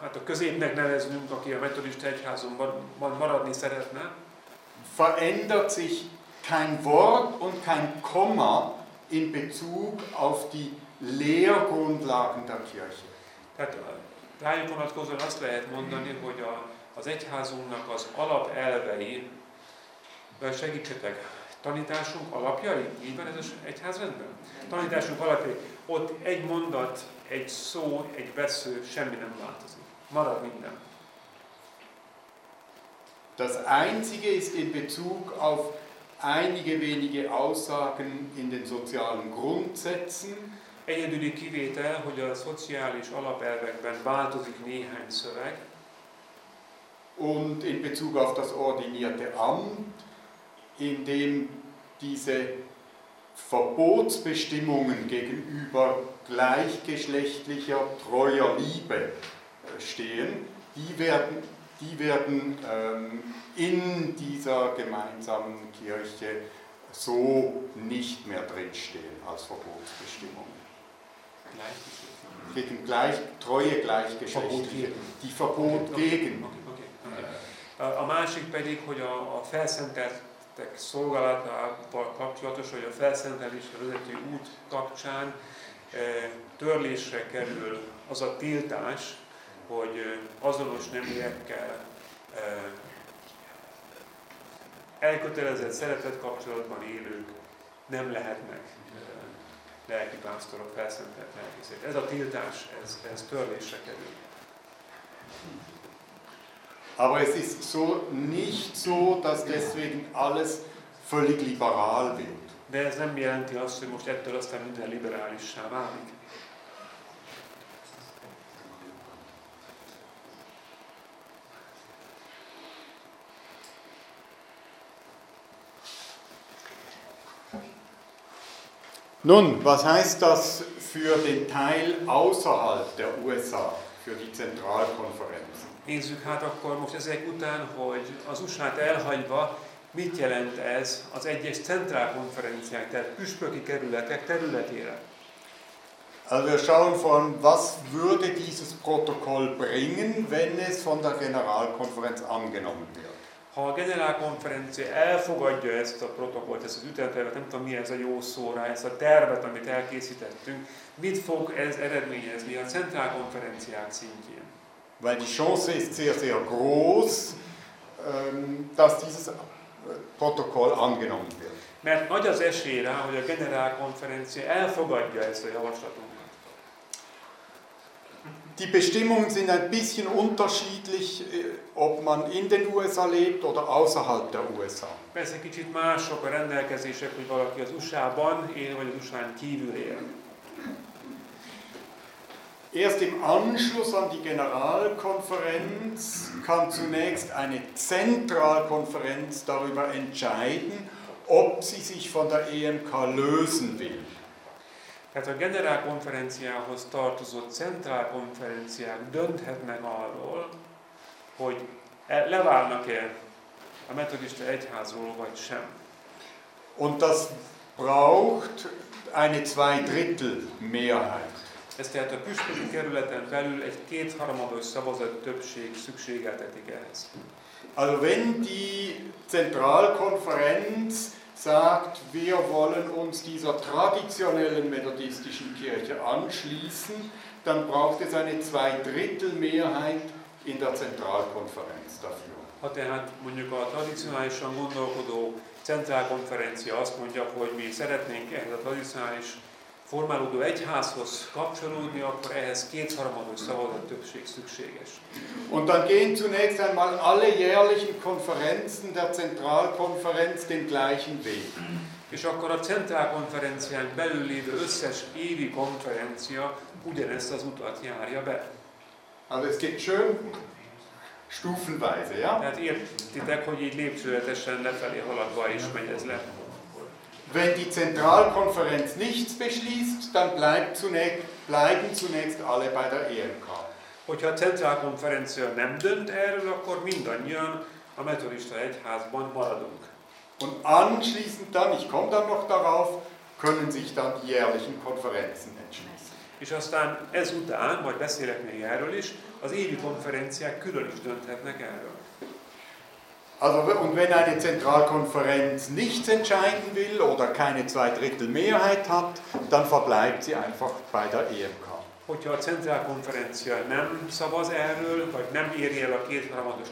hát a középnek neveznünk, aki a metodista egyházon mar- maradni szeretne, verändert sich kein Wort und kein Komma in Bezug auf die Lehrgrundlagen der Kirche. Tehát rájuk vonatkozóan azt lehet mondani, hogy a, az egyházunknak az alapelvei, segítsetek, tanításunk alapjai, így van ez az egyházrendben? Tanításunk alapjai, ott egy mondat, egy szó, egy vesző, semmi nem változik. Marad minden. Das Einzige ist in Bezug auf einige wenige Aussagen in den sozialen Grundsätzen. Egyedüli kivétel, hogy a szociális alapelvekben változik néhány szöveg. Und in Bezug auf das ordinierte Amt, in dem diese Verbotsbestimmungen gegenüber gleichgeschlechtlicher, treuer Liebe stehen, die werden, die werden ähm, in dieser gemeinsamen Kirche so nicht mehr drinstehen als Verbotsbestimmungen. Gegen gleich, treue Gleichgeschlechtliche, die Verbot gegen. A másik pedig, hogy a, a felszenteltek szolgálatával kapcsolatos, hogy a felszentelésre vezető út kapcsán e, törlésre kerül az a tiltás, hogy azonos nemiekkel e, elkötelezett szeretet kapcsolatban élők nem lehetnek lelki pásztorok felszentelt lelkészét. Ez a tiltás, ez, ez törlésre kerül. Aber es ist so nicht so, dass deswegen alles völlig liberal wird. De ez nem jelenti azt, hogy most ettől aztán minden liberálissá válik. Nun, was heißt das für den Teil außerhalb der USA, für die Zentralkonferenz? Nézzük hát akkor most ezek után, hogy az USA-t elhagyva mit jelent ez az egyes centrálkonferenciák, tehát püspöki kerületek területére. Also wir schauen von, was würde dieses Protokoll bringen, wenn es von der Generalkonferenz angenommen wird. Ha a generálkonferencia elfogadja ezt a protokollt, ezt az ütemtervet, nem tudom mi ez a jó szó rá, ezt a tervet, amit elkészítettünk, mit fog ez eredményezni a centrálkonferenciák szintjén? Weil die Chance ist sehr, sehr groß, ähm, dass dieses Protokoll angenommen wird. Mert nagy az esély rá, hogy a generálkonferencia elfogadja ezt a javaslatunkat. Die Bestimmungen sind ein bisschen unterschiedlich, äh, ob man in den USA lebt oder außerhalb der USA. Persze kicsit mások a rendelkezések, hogy valaki az USA-ban él, vagy az USA-n kívül él. Erst im Anschluss an die Generalkonferenz kann zunächst eine Zentralkonferenz darüber entscheiden, ob sie sich von der EMK lösen will. Tehát a generálkonferenciához tartozó centrálkonferenciák dönthetnek arról, hogy e- leválnak-e a metodista egyházról, vagy sem. Und das braucht eine Zweidrittel-Mehrheit. Ez tehát a püspöki kerületen belül egy kétharmados szavazat többség szükségeltetik ehhez. Also wenn die Zentralkonferenz sagt, wir wollen uns dieser traditionellen methodistischen Kirche anschließen, dann braucht es eine Zweidrittelmehrheit in der Zentralkonferenz dafür. Ha tehát mondjuk a tradicionálisan gondolkodó centrálkonferencia azt mondja, hogy mi szeretnénk ehhez a tradicionális formálódó egyházhoz kapcsolódni, akkor ehhez kétharmados szavazat többség szükséges. Und dann gehen zunächst einmal alle jährlichen Konferenzen der Zentralkonferenz den gleichen Weg. És akkor a centrálkonferencián belül lévő összes évi konferencia ugyanezt az utat járja be. Also es geht schön stufenweise, ja? Tehát értitek, hogy így lépcsőzetesen lefelé haladva is megy ez le. Wenn die Zentralkonferenz nichts beschließt, dann zunächst, bleiben zunächst alle bei der EMK. Hogyha a centrálkonferencia nem dönt erről, akkor mindannyian a metodista egyházban maradunk. Und anschließend dann, ich komme dann noch darauf, können sich dann die jährlichen Konferenzen entschließen. És aztán ezután, majd beszélek még erről is, az évi konferenciák külön is dönthetnek erről. Also, und wenn eine Zentralkonferenz nichts entscheiden will oder keine Zweidrittelmehrheit hat, dann verbleibt sie einfach bei der EMK. Hogyha a centrálkonferencia nem szavaz erről, vagy nem éri el a kétharmados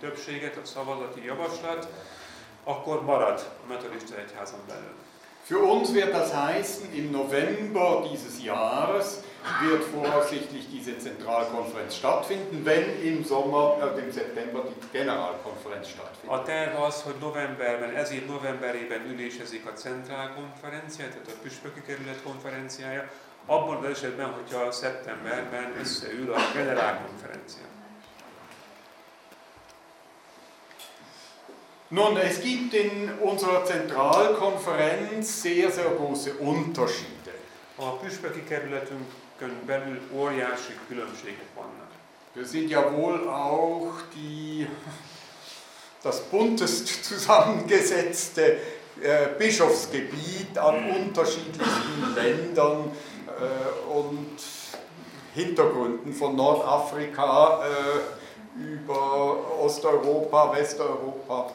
többséget, a szavazati javaslat, akkor marad a metodista egyházon belül. Für uns wird das heißen, im November dieses Jahres wird voraussichtlich diese Zentralkonferenz stattfinden, wenn im Sommer, äh, im September die Generalkonferenz stattfindet. A terv az, hogy novemberben, ez év novemberében ülésezik a centrálkonferencia, tehát a püspöki kerület konferenciája, abban az esetben, hogyha szeptemberben összeül a generálkonferencia. Nun, es gibt in unserer Zentralkonferenz sehr, sehr große Unterschiede. A püspöki kerületünkön belül óriási különbségek vannak. Wir sind ja wohl auch die, das buntest zusammengesetzte äh, Bischofsgebiet an unterschiedlichen Ländern äh, und Hintergründen von Nordafrika äh, über Osteuropa, Westeuropa.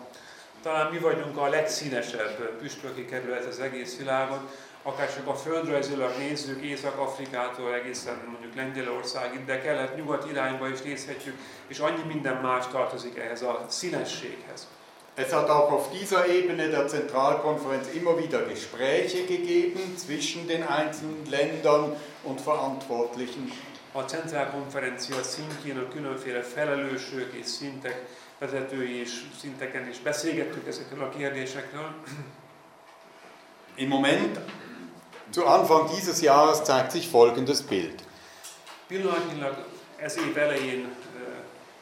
Talán mi vagyunk a legszínesebb püspöki kerület az egész világon, akár csak a földrajzilag nézzük Észak-Afrikától egészen mondjuk Lengyelországig, de kelet-nyugat irányba is nézhetjük, és annyi minden más tartozik ehhez a színességhez. Es hat auch auf dieser Ebene der Zentralkonferenz immer wieder Gespräche gegeben zwischen den einzelnen Ländern und Verantwortlichen. A centrálkonferencia szintjén a különféle felelősök és szintek vezetői és szinteken is beszélgettük ezekről a kérdésekről. Im Moment, zu Anfang dieses Jahres zeigt sich folgendes Bild. Pillanatnyilag ez év elején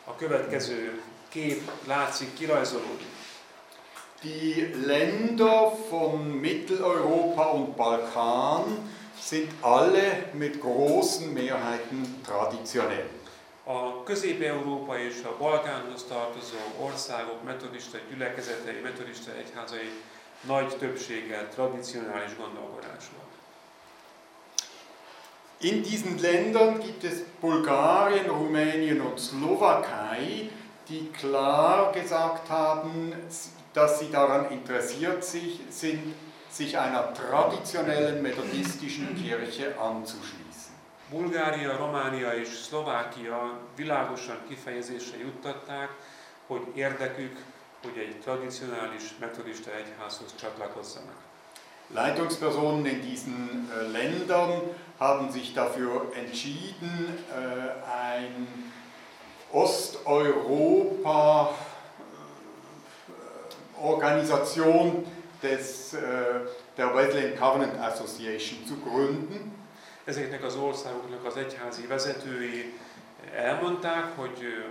a következő kép látszik kirajzolódni. Die Länder von Mitteleuropa und Balkan sind alle mit großen Mehrheiten traditionell. A közép-európa és a Balkánhoz tartozó országok metodista gyülekezetei, metodista egyházai nagy többséggel tradicionális gondolkodásúak. In diesen Ländern gibt es Bulgarien, Rumänien und Slowakei, die klar gesagt haben, dass sie daran interessiert sind, sich einer traditionellen methodistischen Kirche anzuschließen. Bulgária, Románia és Szlovákia világosan kifejezésre juttatták, hogy érdekük, hogy egy tradicionális metodista egyházhoz csatlakozzanak. Leitungspersonen in diesen äh, Ländern haben sich dafür entschieden, äh, ein Osteuropa äh, Organisation des, der Wesleyan Covenant Association zu gründen. Ezeknek az országoknak az egyházi vezetői elmondták, hogy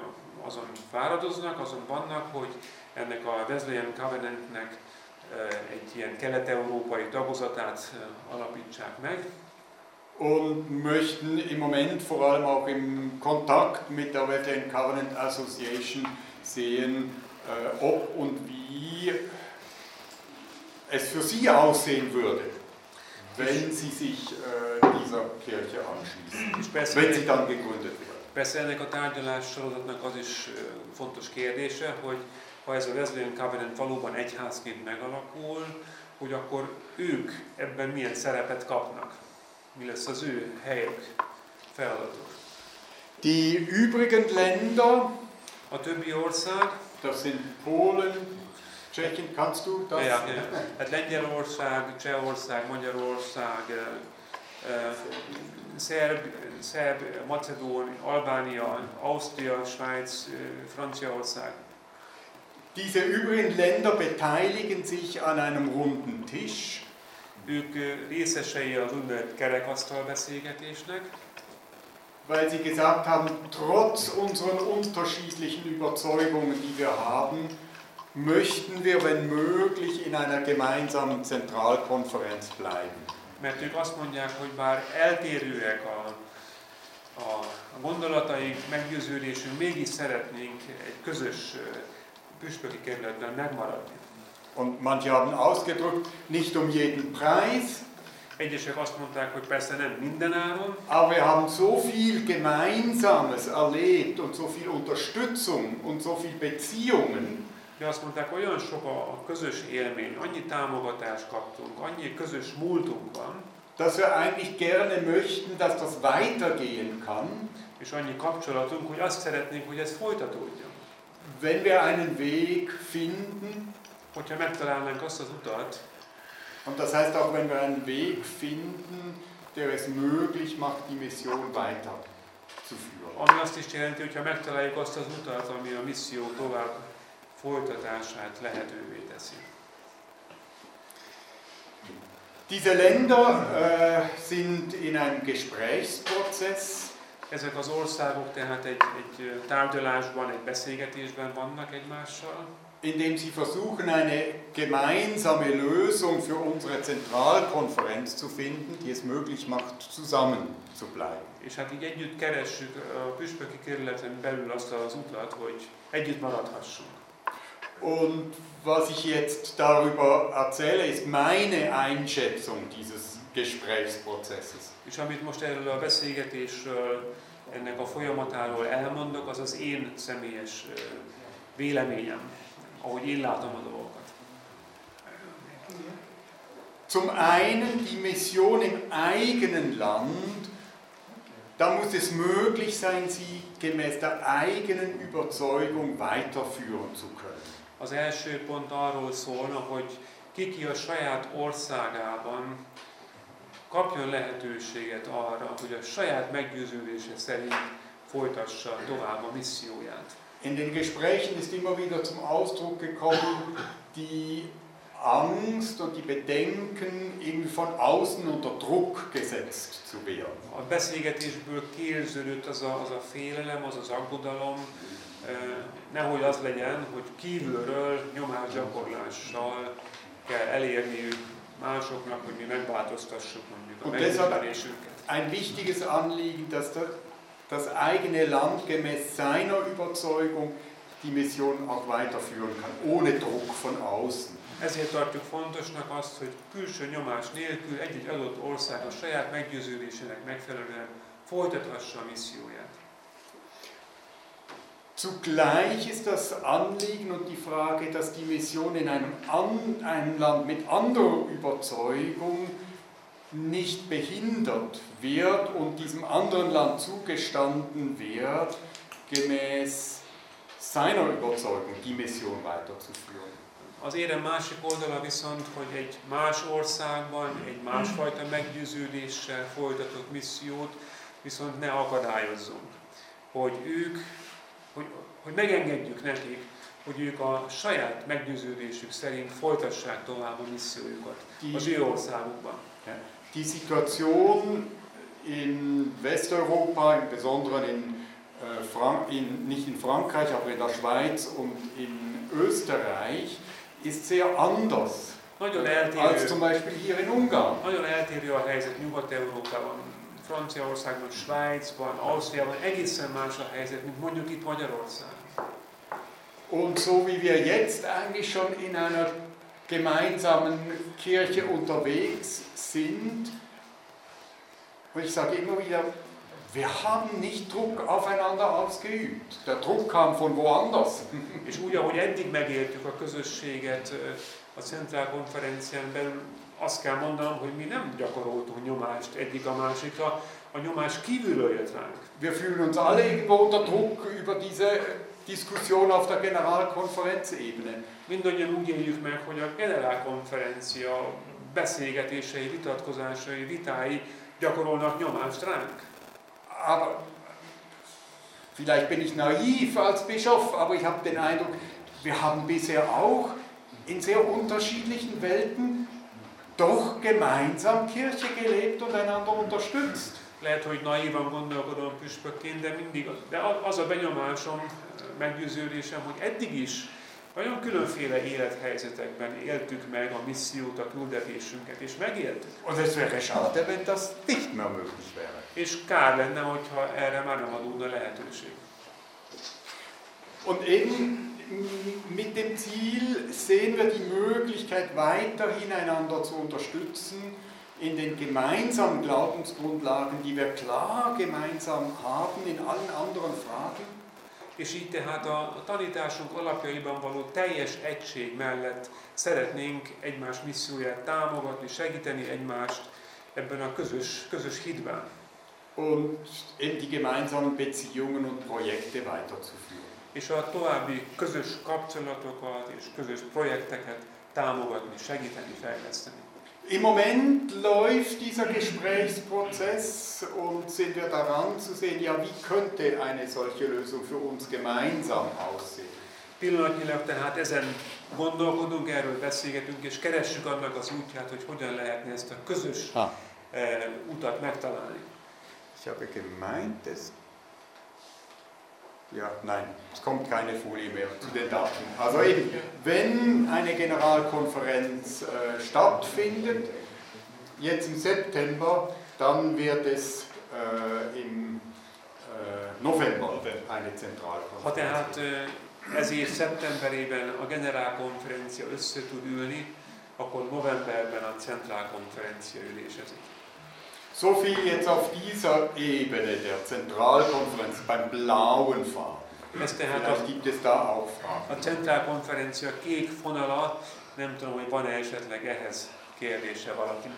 azon fáradoznak, azon vannak, hogy ennek a Wesleyan Covenantnek egy ilyen kelet-európai tagozatát alapítsák meg. Und möchten im Moment vor allem auch im Kontakt mit der Wesleyan Covenant Association sehen, äh, ob und wie es für sie aussehen würde, wenn sie sich äh, dieser Kirche anschließen, wenn sie dann gegründet wird. Persze ennek a tárgyalás sorozatnak az is fontos kérdése, hogy ha ez a Wesleyan Covenant valóban egyházként megalakul, hogy akkor ők ebben milyen szerepet kapnak. Mi lesz az ő helyük, feladatuk. Die übrigen Länder, a többi ország, das sind Polen, Tschechien, kannst du das? Ja, ja. Hát Lengyelország, Csehország, Magyarország, Szerb, Szerb, Macedón, Albánia, Ausztria, Svájc, Franciaország. Diese übrigen Länder beteiligen sich an einem runden Tisch. Ők részesei az úgynevezett kerekasztalbeszélgetésnek. Weil sie gesagt haben, trotz unseren unterschiedlichen Überzeugungen, die wir haben, möchten wir, wenn möglich, in einer gemeinsamen Zentralkonferenz bleiben. Mert ők azt mondják, hogy bár eltérőek a, a gondolataink, meggyőződésünk, mégis szeretnénk egy közös püspöki kerületben megmaradni. Und manche haben ausgedrückt, nicht um jeden Preis. Egyesek azt mondták, hogy persze nem minden áron. Aber wir haben so viel Gemeinsames erlebt und so viel Unterstützung und so viel Beziehungen. De azt mondták, olyan sok a, közös élmény, annyi támogatást kaptunk, annyi közös múltunk van, dass wir eigentlich gerne möchten, dass das weitergehen kann, és annyi kapcsolatunk, hogy azt szeretnénk, hogy ez folytatódjon. Wenn wir einen Weg finden, Hogyha megtalálnánk azt az utat, und das heißt auch, wenn wir einen Weg finden, der es möglich macht, die Mission weiterzuführen. ami azt is jelenti, hogyha megtaláljuk azt az utat, ami a misszió tovább folytatását lehetővé teszi. Diese Länder äh, sind in einem Gesprächsprozess. Ezek az országok tehát egy, egy tárgyalásban, egy beszélgetésben vannak egymással, indem sie versuchen, eine gemeinsame Lösung für unsere Zentralkonferenz zu finden, die es möglich macht, zusammen zu bleiben. és hát így együtt keressük a püspöki kerületen belül azt az utat, hogy együtt maradhassunk. Und was ich jetzt darüber erzähle, ist meine Einschätzung dieses Gesprächsprozesses. És amit most erről a beszélgetésről, ennek a folyamatáról elmondok, az az én személyes véleményem, ahogy én látom a dolgokat. Zum einen die Mission im eigenen Land. Da muss es möglich sein, sie gemäß der eigenen Überzeugung weiterführen zu können. Az első pont arról szólna, hogy ki ki a saját országában kapjon lehetőséget arra, hogy a saját meggyőződése szerint folytassa tovább a misszióját. In den Gesprächen ist immer wieder zum Ausdruck gekommen, die Angst und die Bedenken, irgendwie von außen unter Druck gesetzt zu werden. A beszélgetésből kérződött az a, az a félelem, az az aggodalom, eh, nehogy az legyen, hogy kívülről nyomásgyakorlással kell elérniük másoknak, hogy mi megváltoztassuk mondjuk a meggyőződésünket. Ein wichtiges Anliegen, dass der, das eigene Land gemäß seiner Überzeugung die Mission auch weiterführen kann, ohne Druck von außen. Ezért tartjuk fontosnak azt, hogy külső nyomás nélkül egy-egy adott ország a saját meggyőződésének megfelelően folytathassa a misszióját. Zugleich ist das Anliegen und die Frage, dass die Mission in einem, an, einem Land mit anderer Überzeugung nicht behindert wird und diesem anderen Land zugestanden wird, gemäß seiner Überzeugung die Mission weiterzuführen. Az érem másik oldala viszont, hogy egy más országban, egy másfajta meggyőződéssel folytatott missziót viszont ne akadályozzunk. Hogy ők, hogy, megengedjük nekik, hogy ők a saját meggyőződésük szerint folytassák tovább a missziójukat az ő országukban. Die Situation in Westeuropa, im Besonderen in, äh, Frank in, nicht in Frankreich, aber in der Schweiz und in Österreich, ist sehr anders Nagyon als eltérő, zum Beispiel hier in Ungarn. nagyon eltérő a helyzet Nyugat-Európában, Franciaországban, Svájcban, Ausztriában, egészen más a helyzet, mint mondjuk itt Magyarországon. Und so wie wir jetzt eigentlich schon in einer gemeinsamen Kirche unterwegs sind, und ich sage immer wieder, wir haben nicht Druck aufeinander ausgeübt. Der Druck kam von woanders. És úgy, ahogy eddig megéltük a közösséget a Centrál konferencián belül, azt kell mondanom, hogy mi nem gyakoroltunk nyomást egyik a másikra, a nyomás kívülről jött ránk. Wir fühlen uns alle irgendwo unter Druck über diese Diskussion auf der Generalkonferenzebene. Mindannyian úgy éljük meg, hogy a generálkonferencia beszélgetései, vitatkozásai, vitái gyakorolnak nyomást ránk. Aber vielleicht bin ich naiv als Bischof, aber ich habe den Eindruck, wir haben bisher auch in sehr unterschiedlichen Welten doch gemeinsam Kirche gelebt und einander unterstützt. Lehet, hogy naívan gondolkodom püspökként, de mindig de az a benyomásom, meggyőződésem, hogy eddig is nagyon különféle élethelyzetekben éltük meg a missziót, a küldetésünket, és megéltük. Und es wäre schade, wenn das nicht mehr möglich wäre. És kár lenne, hogyha erre már nem adódna lehetőség. Und eben mit dem Ziel sehen wir die Möglichkeit, weiterhin einander zu unterstützen in den gemeinsamen Glaubensgrundlagen, die wir klar gemeinsam haben in allen anderen Fragen. és így tehát a tanításunk alapjaiban való teljes egység mellett szeretnénk egymás misszióját támogatni, segíteni egymást ebben a közös, közös hitben. Und eben die gemeinsamen Beziehungen und Projekte weiterzuführen. És a további közös kapcsolatokat és közös projekteket támogatni, segíteni, fejleszteni. Im Moment läuft dieser Gesprächsprozess und sind wir daran zu sehen, ja, wie könnte eine solche Lösung für uns gemeinsam aussehen. Pillanatnyilag tehát ezen gondolkodunk, erről beszélgetünk, és keressük annak az útját, hogy hogyan lehetne ezt a közös Ah. eh, utat megtalálni. Ich habe gemeint, es. Ja, nein, es kommt keine Folie mehr zu den Daten. Also eben, wenn eine Generalkonferenz äh, stattfindet, jetzt im September, dann wird es äh, im äh, November eine Ha Zentralkonferenz. tehát geben. eh, ez év szeptemberében a generálkonferencia össze tud ülni, akkor novemberben a centrálkonferencia ülésezik. So viel jetzt auf dieser Ebene der Zentralkonferenz beim blauen Faden. Ez tehát Vielleicht gibt es da auch Fragen. a centrálkonferencia kék fonala, nem tudom, hogy van-e esetleg ehhez kérdése valakinek.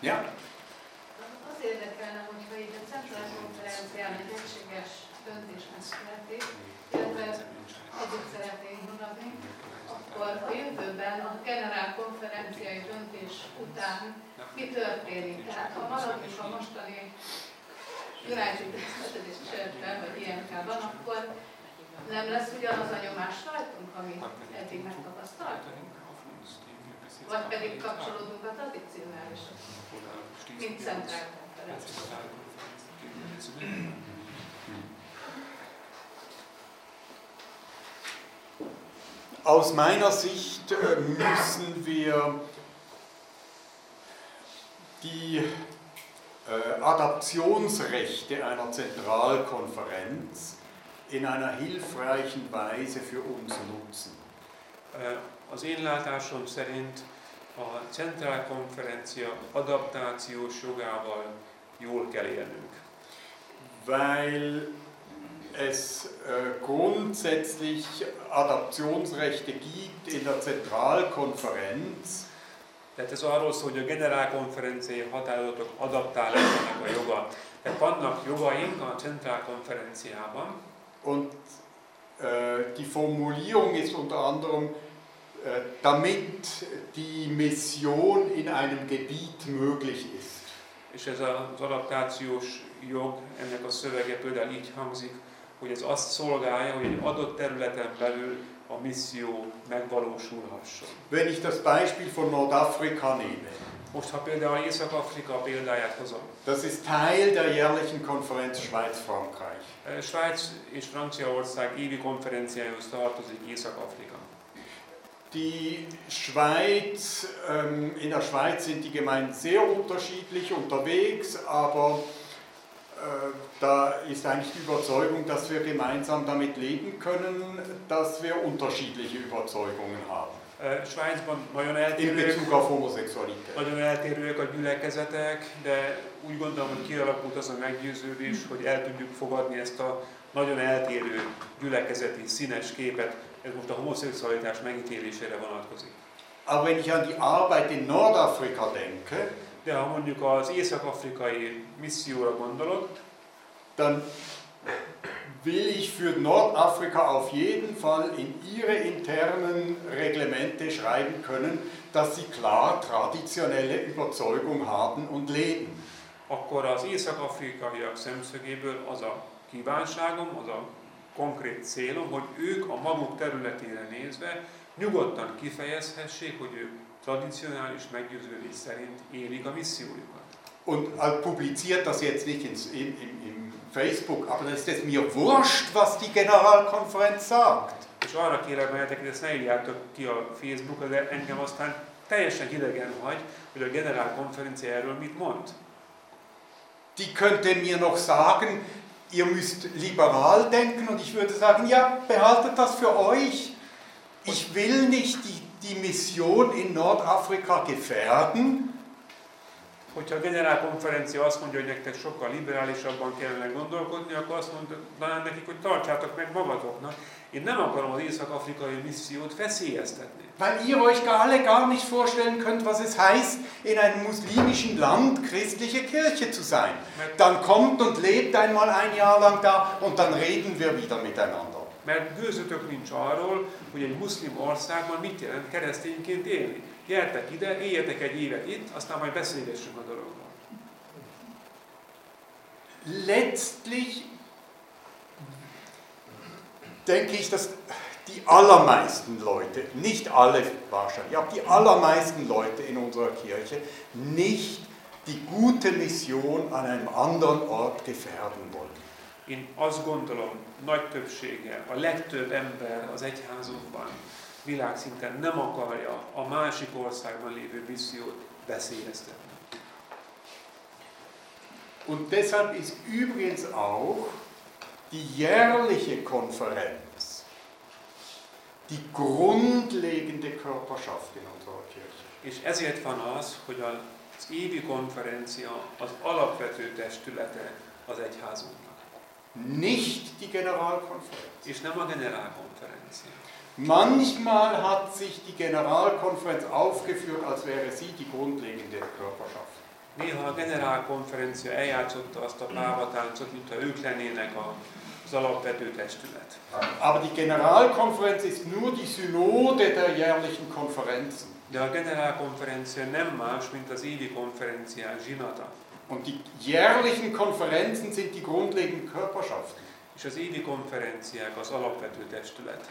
Ja? Egységes döntés megszületik, illetve együtt szeretnénk mondani, akkor a jövőben a generál konferenciai döntés után mi történik? Tehát ha maradjuk a mostani United Methodist Church-ben, vagy IMK-ban, akkor nem lesz ugyanaz a nyomás rajtunk, amit eddig megtapasztaltunk? Vagy pedig kapcsolódunk a tradicionálishoz, mint centrál konferencia. Aus meiner Sicht äh, müssen wir die äh, Adaptionsrechte einer Zentralkonferenz in einer hilfreichen Weise für uns nutzen. Eh, Az én látásom szerint a centrálkonferencia adaptációs jogával jól kell élnünk. weil es äh, grundsätzlich Adaptionsrechte gibt in der Zentralkonferenz, Tehát ez arról szól, hogy a generálkonferenciai határozatok adaptálásának a joga. Tehát vannak jogaink a centrálkonferenciában, und äh, die Formulierung ist unter anderem, äh, damit die Mission in einem Gebiet möglich ist. és ez az adaptációs jog, ennek a szövege például így hangzik, hogy ez azt szolgálja, hogy egy adott területen belül a misszió megvalósulhasson. Wenn ich das Beispiel von Nordafrika nehme, Most, ha például Észak-Afrika példáját hozom, das ist Teil der jährlichen Konferenz Schweiz-Frankreich. Svájc és Franciaország évi konferenciájához tartozik Észak-Afrika. Die Schweiz, ähm, in der Schweiz sind die Gemeinden sehr unterschiedlich unterwegs, aber da ist eigentlich die Überzeugung, dass wir gemeinsam damit leben können, dass wir unterschiedliche Überzeugungen haben Eh, Svájcban nagyon eltérőek, nagyon eltérőek a gyülekezetek, de úgy gondolom, hogy kialakult az a meggyőződés, hogy el tudjuk fogadni ezt a nagyon eltérő gyülekezeti színes képet. Ez most a homoszexualitás megítélésére vonatkozik. Aber wenn ich an die Arbeit in Nordafrika denke, De ha mondjuk az észak-afrikai misszióra gondolok, dann will ich für Nordafrika auf jeden Fall in ihre internen Reglemente schreiben können, dass sie klar traditionelle Überzeugung haben und leben. akkor az észak-afrikaiak szemszögéből az a kívánságom, az a konkrét célom, hogy ők a maguk területére nézve nyugodtan kifejezhessék, hogy ők tradicionális meggyőződés szerint élik a missziójukat. Und publiziert das jetzt nicht ins, in, im, im Facebook, aber dann ist es mir wurscht, was die Generalkonferenz sagt. És arra kérek benneteket, hogy ezt ne írjátok ki a Facebookra, de engem aztán teljesen hidegen hagy, hogy a generálkonferencia erről mit mond. Die könnte mir noch sagen, ihr müsst liberal denken und ich würde sagen, ja, behaltet das für euch. Ich will nicht die, die Mission in Nordafrika gefährden, Hogyha a generálkonferencia azt mondja, hogy nektek sokkal liberálisabban kellene gondolkodni, akkor azt mondanám nekik, hogy tartsátok meg magatoknak. Én nem akarom az észak-afrikai missziót veszélyeztetni. weil ihr euch gar alle gar nicht vorstellen könnt, was es heißt, in einem muslimischen Land christliche Kirche zu sein. Dann kommt und lebt einmal ein Jahr lang da und dann reden wir wieder miteinander. Mert gőzötök nincs arról, hogy egy muszlim országban mit jelent keresztényként élni. Gyertek ide, éljetek egy évet itt, aztán majd beszélgessünk a dologról. Letztlich denke ich, dass die allermeisten Leute, nicht alle wahrscheinlich, aber die allermeisten Leute in unserer Kirche nicht die gute Mission an einem anderen Ort gefährden wollen. Én azt gondolom, nagy többsége, a legtöbb ember az egyházunkban világszinten nem akarja a másik országban lévő missziót veszélyeztetni. Und deshalb ist übrigens auch die jährliche Konferenz die grundlegende Körperschaft in unserer Kirche. És ezért van az, hogy az évi konferencia az alapvető testülete az egyházunknak. Nicht die Generalkonferenz. És nem a generálkonferencia. Manchmal hat sich die Generalkonferenz aufgeführt, als wäre sie die grundlegende Körperschaft. Néha a generálkonferencia eljátszotta azt a pávatáncot, mintha ők lennének a, az alapvető testület. Aber die Generalkonferenz ist nur die Synode der jährlichen Konferenzen. De a generálkonferencia nem más, mint az évi konferenciák zsinata. Und die jährlichen Konferenzen sind die grundlegenden Körperschaften. És az évi konferenciák az alapvető testület.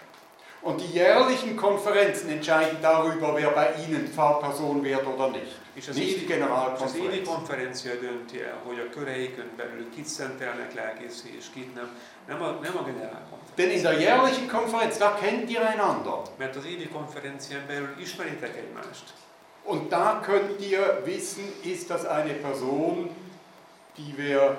Und die jährlichen Konferenzen entscheiden darüber, wer bei Ihnen Pfarrperson wird oder nicht. És az Nicht die évi, az évi Generalkonferenz. konferencia dönti el, hogy a köreikön belül kit szentelnek lelkészé és kit nem. Nem a, nem a generálkonferencia. Denn in der jährlichen Konferenz, da kennt ihr einander. Mert az évi konferencián belül ismeritek egymást. Und da könnt ihr wissen, ist das eine Person, die wir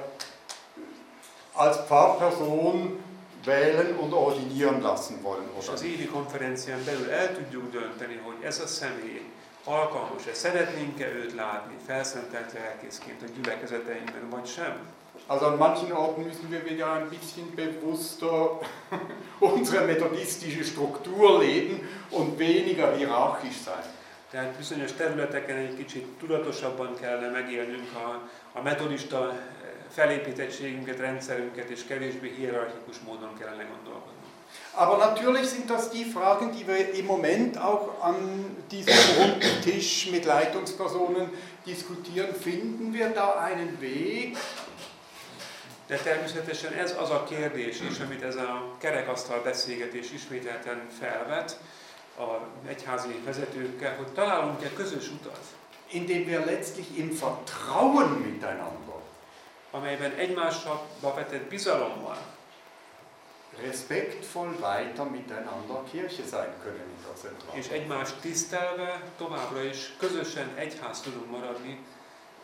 als Pfarrperson wählen und ordinieren lassen wollen. És Oder az nicht. évi konferencián belül el tudjuk dönteni, hogy ez a személy alkalmas-e, szeretnénk-e őt látni felszentelt lelkészként a gyülekezeteinkben, vagy sem. Also an manchen Orten müssen wir wieder ein bisschen bewusster unsere methodistische Struktur leben und weniger hierarchisch sein. Tehát bizonyos területeken egy kicsit tudatosabban kellene megélnünk a, a metodista eh, felépítettségünket, rendszerünket, és kevésbé hierarchikus módon kellene gondolkodnunk. Aber natürlich sind das die Fragen, die wir im Moment auch an diesem runden Tisch mit Leitungspersonen diskutieren. Finden wir da einen Weg, De természetesen ez az a kérdés is, amit ez a kerekasztal beszélgetés ismételten felvet a egyházi vezetőkkel, hogy találunk-e közös utat, in dem wir letztlich im Vertrauen miteinander amelyben egymással vetett bizalommal respektvoll weiter miteinander Kirche sein können in der és Zentrale. egymást tisztelve továbbra is közösen egyház tudunk maradni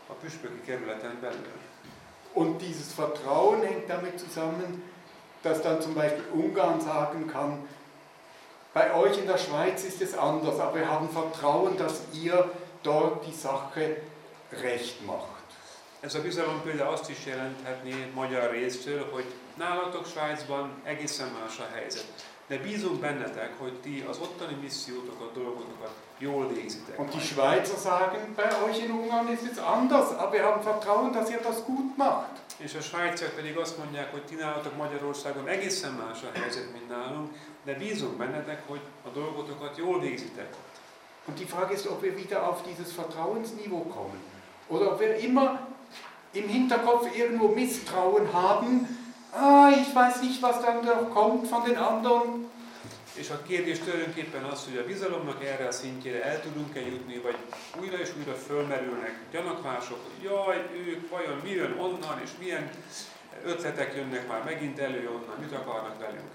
a püspöki kerületen belül. Und dieses Vertrauen hängt damit zusammen, dass dann zum Beispiel Ungarn sagen kann, bei euch in der Schweiz ist es anders, aber wir haben Vertrauen, dass ihr dort die Sache recht macht. Ez a bizalom például azt is jelenthetné magyar résztől, hogy nálatok Svájcban egészen más a helyzet. De bízunk bennetek, hogy ti az ottani missziótokat, dolgotokat jól végzitek. Und die. Schweizer sagen, bei euch in Ungarn ist es anders, aber wir haben Vertrauen, dass ihr das gut macht. És a svájciak pedig azt mondják, hogy ti nálatok Magyarországon egészen más a helyzet, mint nálunk, de bízunk bennetek, hogy a dolgotokat jól végzitek. Und die Frage ist, ob wir wieder auf dieses Vertrauensniveau kommen oder ob wir immer im Hinterkopf irgendwo Misstrauen haben. Ah, ich weiß nicht, was dann noch kommt von den anderen. És a kérdés tulajdonképpen az, hogy a bizalomnak erre a szintjére el tudunk-e jutni, vagy újra és újra fölmerülnek gyanakvások, hogy jaj, ők vajon mi jön onnan, és milyen ötletek jönnek már megint elő onnan, mit akarnak velünk.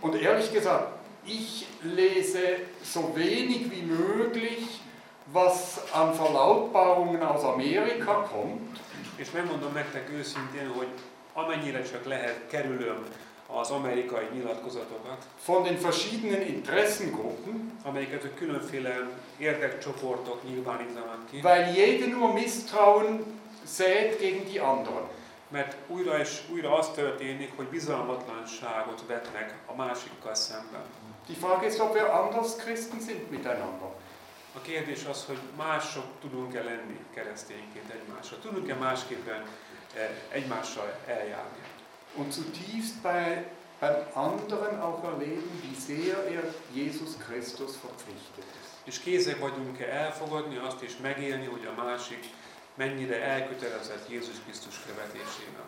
Und ehrlich gesagt, ich lese so wenig wie möglich, was an Verlautbarungen aus Amerika kommt. És megmondom nektek őszintén, hogy amennyire csak lehet kerülöm az amerikai nyilatkozatokat, von den verschiedenen Interessengruppen, amelyeket a különféle érdekcsoportok nyilvánítanak ki, weil jede nur Misstrauen sät gegen die anderen. mert újra és újra az történik, hogy bizalmatlanságot vetnek a másikkal szemben. Die Frage ist, ob wir anders Christen sind miteinander. A kérdés az, hogy mások tudunk-e lenni keresztényként egymásra. Tudunk-e másképpen eh, egymással eljárni. Und zutiefst bei, beim anderen auch erleben, wie sehr er Jesus Christus verpflichtet ist. És kézek vagyunk-e elfogadni, azt is megélni, hogy a másik mennyire elkötelezett Jézus Krisztus követésében.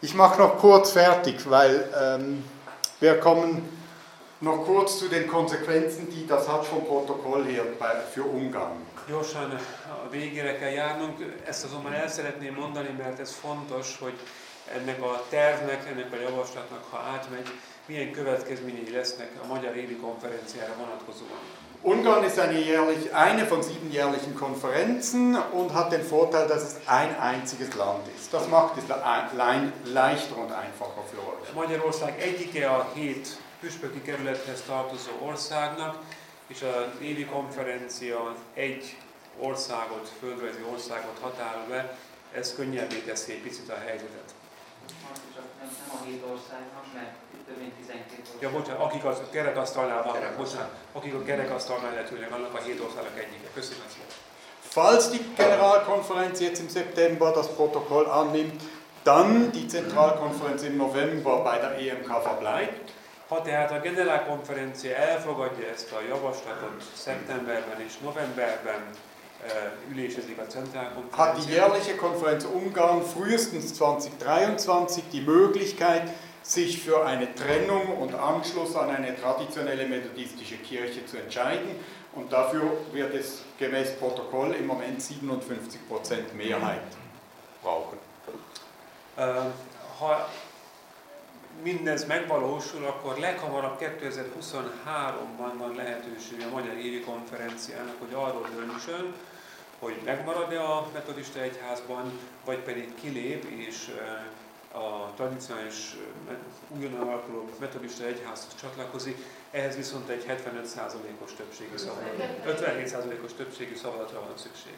Ich mache noch kurz fertig, weil ähm, wir kommen noch kurz zu den Konsequenzen, die das hat vom Protokoll her bei, für Ungarn. Gyorsan a végére kell járnunk, ezt azonban el szeretném mondani, mert ez fontos, hogy ennek a tervnek, ennek a javaslatnak, ha átmegy, milyen következményei lesznek a Magyar Évi konferenciára vonatkozóan. Ungarn ist eine, jährlich, eine von sieben jährlichen Konferenzen und hat den Vorteil, dass es ein einziges Land ist. Das macht es le- leichter und einfacher für euch. Magyarország egyike a hét püspöki kerülethez tartozó országnak, és az évi konferencia egy országot, földrajzi országot határol be, ez könnyebbé teszi egy picit a helyzetet. Nem, a hét országnak, mert több mint 12 ország. Ja, bocsánat, akik a kerekasztalnál vannak, bocsánat, akik a kerekasztalnál illetőleg annak a hét országnak egyike. Köszönöm szépen. Falls die Generalkonferenz jetzt im September das Protokoll annimmt, dann die Zentralkonferenz im November bei der EMK verbleibt. Ha tehát a generálkonferencia elfogadja ezt a javaslatot szeptemberben és novemberben eh, hat die jährliche Konferenz Ungarn frühestens 2023 die Möglichkeit, sich für eine Trennung und Anschluss an eine traditionelle methodistische Kirche zu entscheiden. Und dafür wird es gemäß Protokoll im Moment 57% Mehrheit brauchen. Ha mindez megvalósul, akkor leghamarabb 2023-ban van lehetőség a Magyar Évi Konferenciának, hogy arról döntsön, hogy megmarad-e a metodista egyházban, vagy pedig kilép és a tradicionális újonnan alakuló metodista egyházhoz csatlakozik, ehhez viszont egy 75%-os többségű szavazat, 57%-os többségű szavazatra van szükség.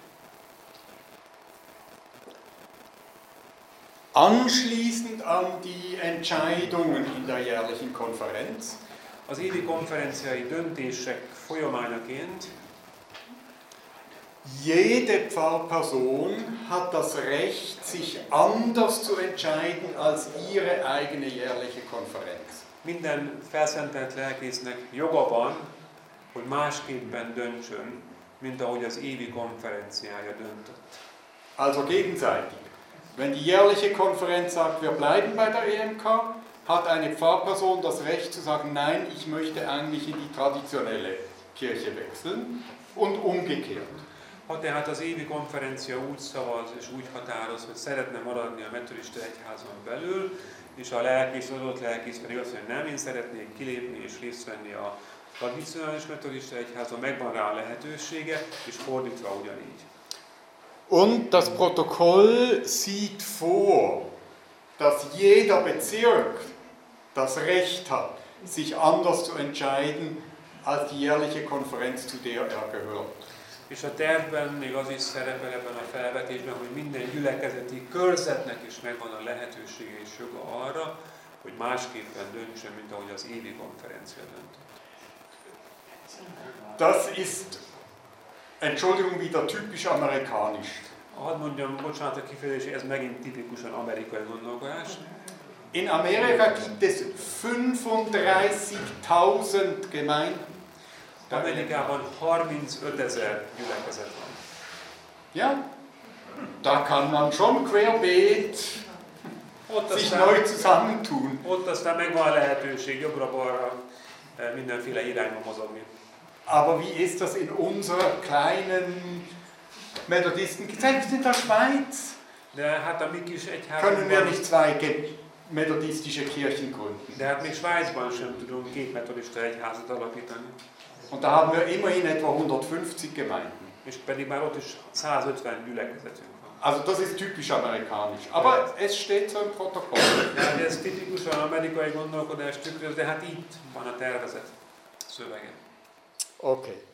Anschließend an die Entscheidungen in der jährlichen Konferenz Az évi konferenciai döntések folyamányaként Jede Pfarrperson hat das Recht, sich anders zu entscheiden als ihre eigene jährliche Konferenz. Minden felszentelt lelkésznek joga van, hogy másképpen döntsön, mint ahogy az évi konferenciája döntött. Also gegenseitig. Wenn die jährliche Konferenz sagt, wir bleiben bei der EMK, hat eine Pfarrperson das Recht zu sagen, nein, ich möchte eigentlich in die traditionelle Kirche wechseln und umgekehrt. Ha tehát az évi konferencia úgy szavaz és úgy határoz, hogy szeretne maradni a metodista egyházon belül, és a lelkész, az adott lelkész pedig azt mondja, nem, én szeretnék kilépni és részt venni a tradicionális metodista egyházon, megvan rá a lehetősége, és fordítva ugyanígy. Und das Protokoll sieht vor, dass jeder Bezirk das Recht hat, sich anders zu entscheiden als die jährliche Konferenz, zu der er gehört. És a tervben még az is szerepel ebben a felvetésben, hogy minden gyülekezeti körzetnek is megvan a lehetősége és joga arra, hogy másképpen döntsön, mint ahogy az évi konferencia döntött. Das ist, Entschuldigung, wieder typisch amerikanisch. Hadd mondjam, bocsánat a kifejezés, ez megint tipikusan amerikai gondolkodás. In Amerika gibt es 35.000 Gemeinden. Amerikában 35 ezer gyülekezet van. Ja, da kann man schon querbeet Ott sich aztán, neu zusammentun. ott aztán megvan a lehetőség jobbra-balra eh, mindenféle irányba mozogni. Aber wie ist das in unserer kleinen Methodisten, selbst in der Schweiz, können wir nicht zwei methodistische Kirchen gründen. alapítani. Und da haben wir immerhin etwa 150 Gemeinden. És pedig már ott is 150 gyülekezetünk van. Also das ist typisch amerikanisch. Aber es steht so im Protokoll. Ja, ez tipikusan amerikai gondolkodás tükröz, de hát itt van a tervezet szövege. Okay.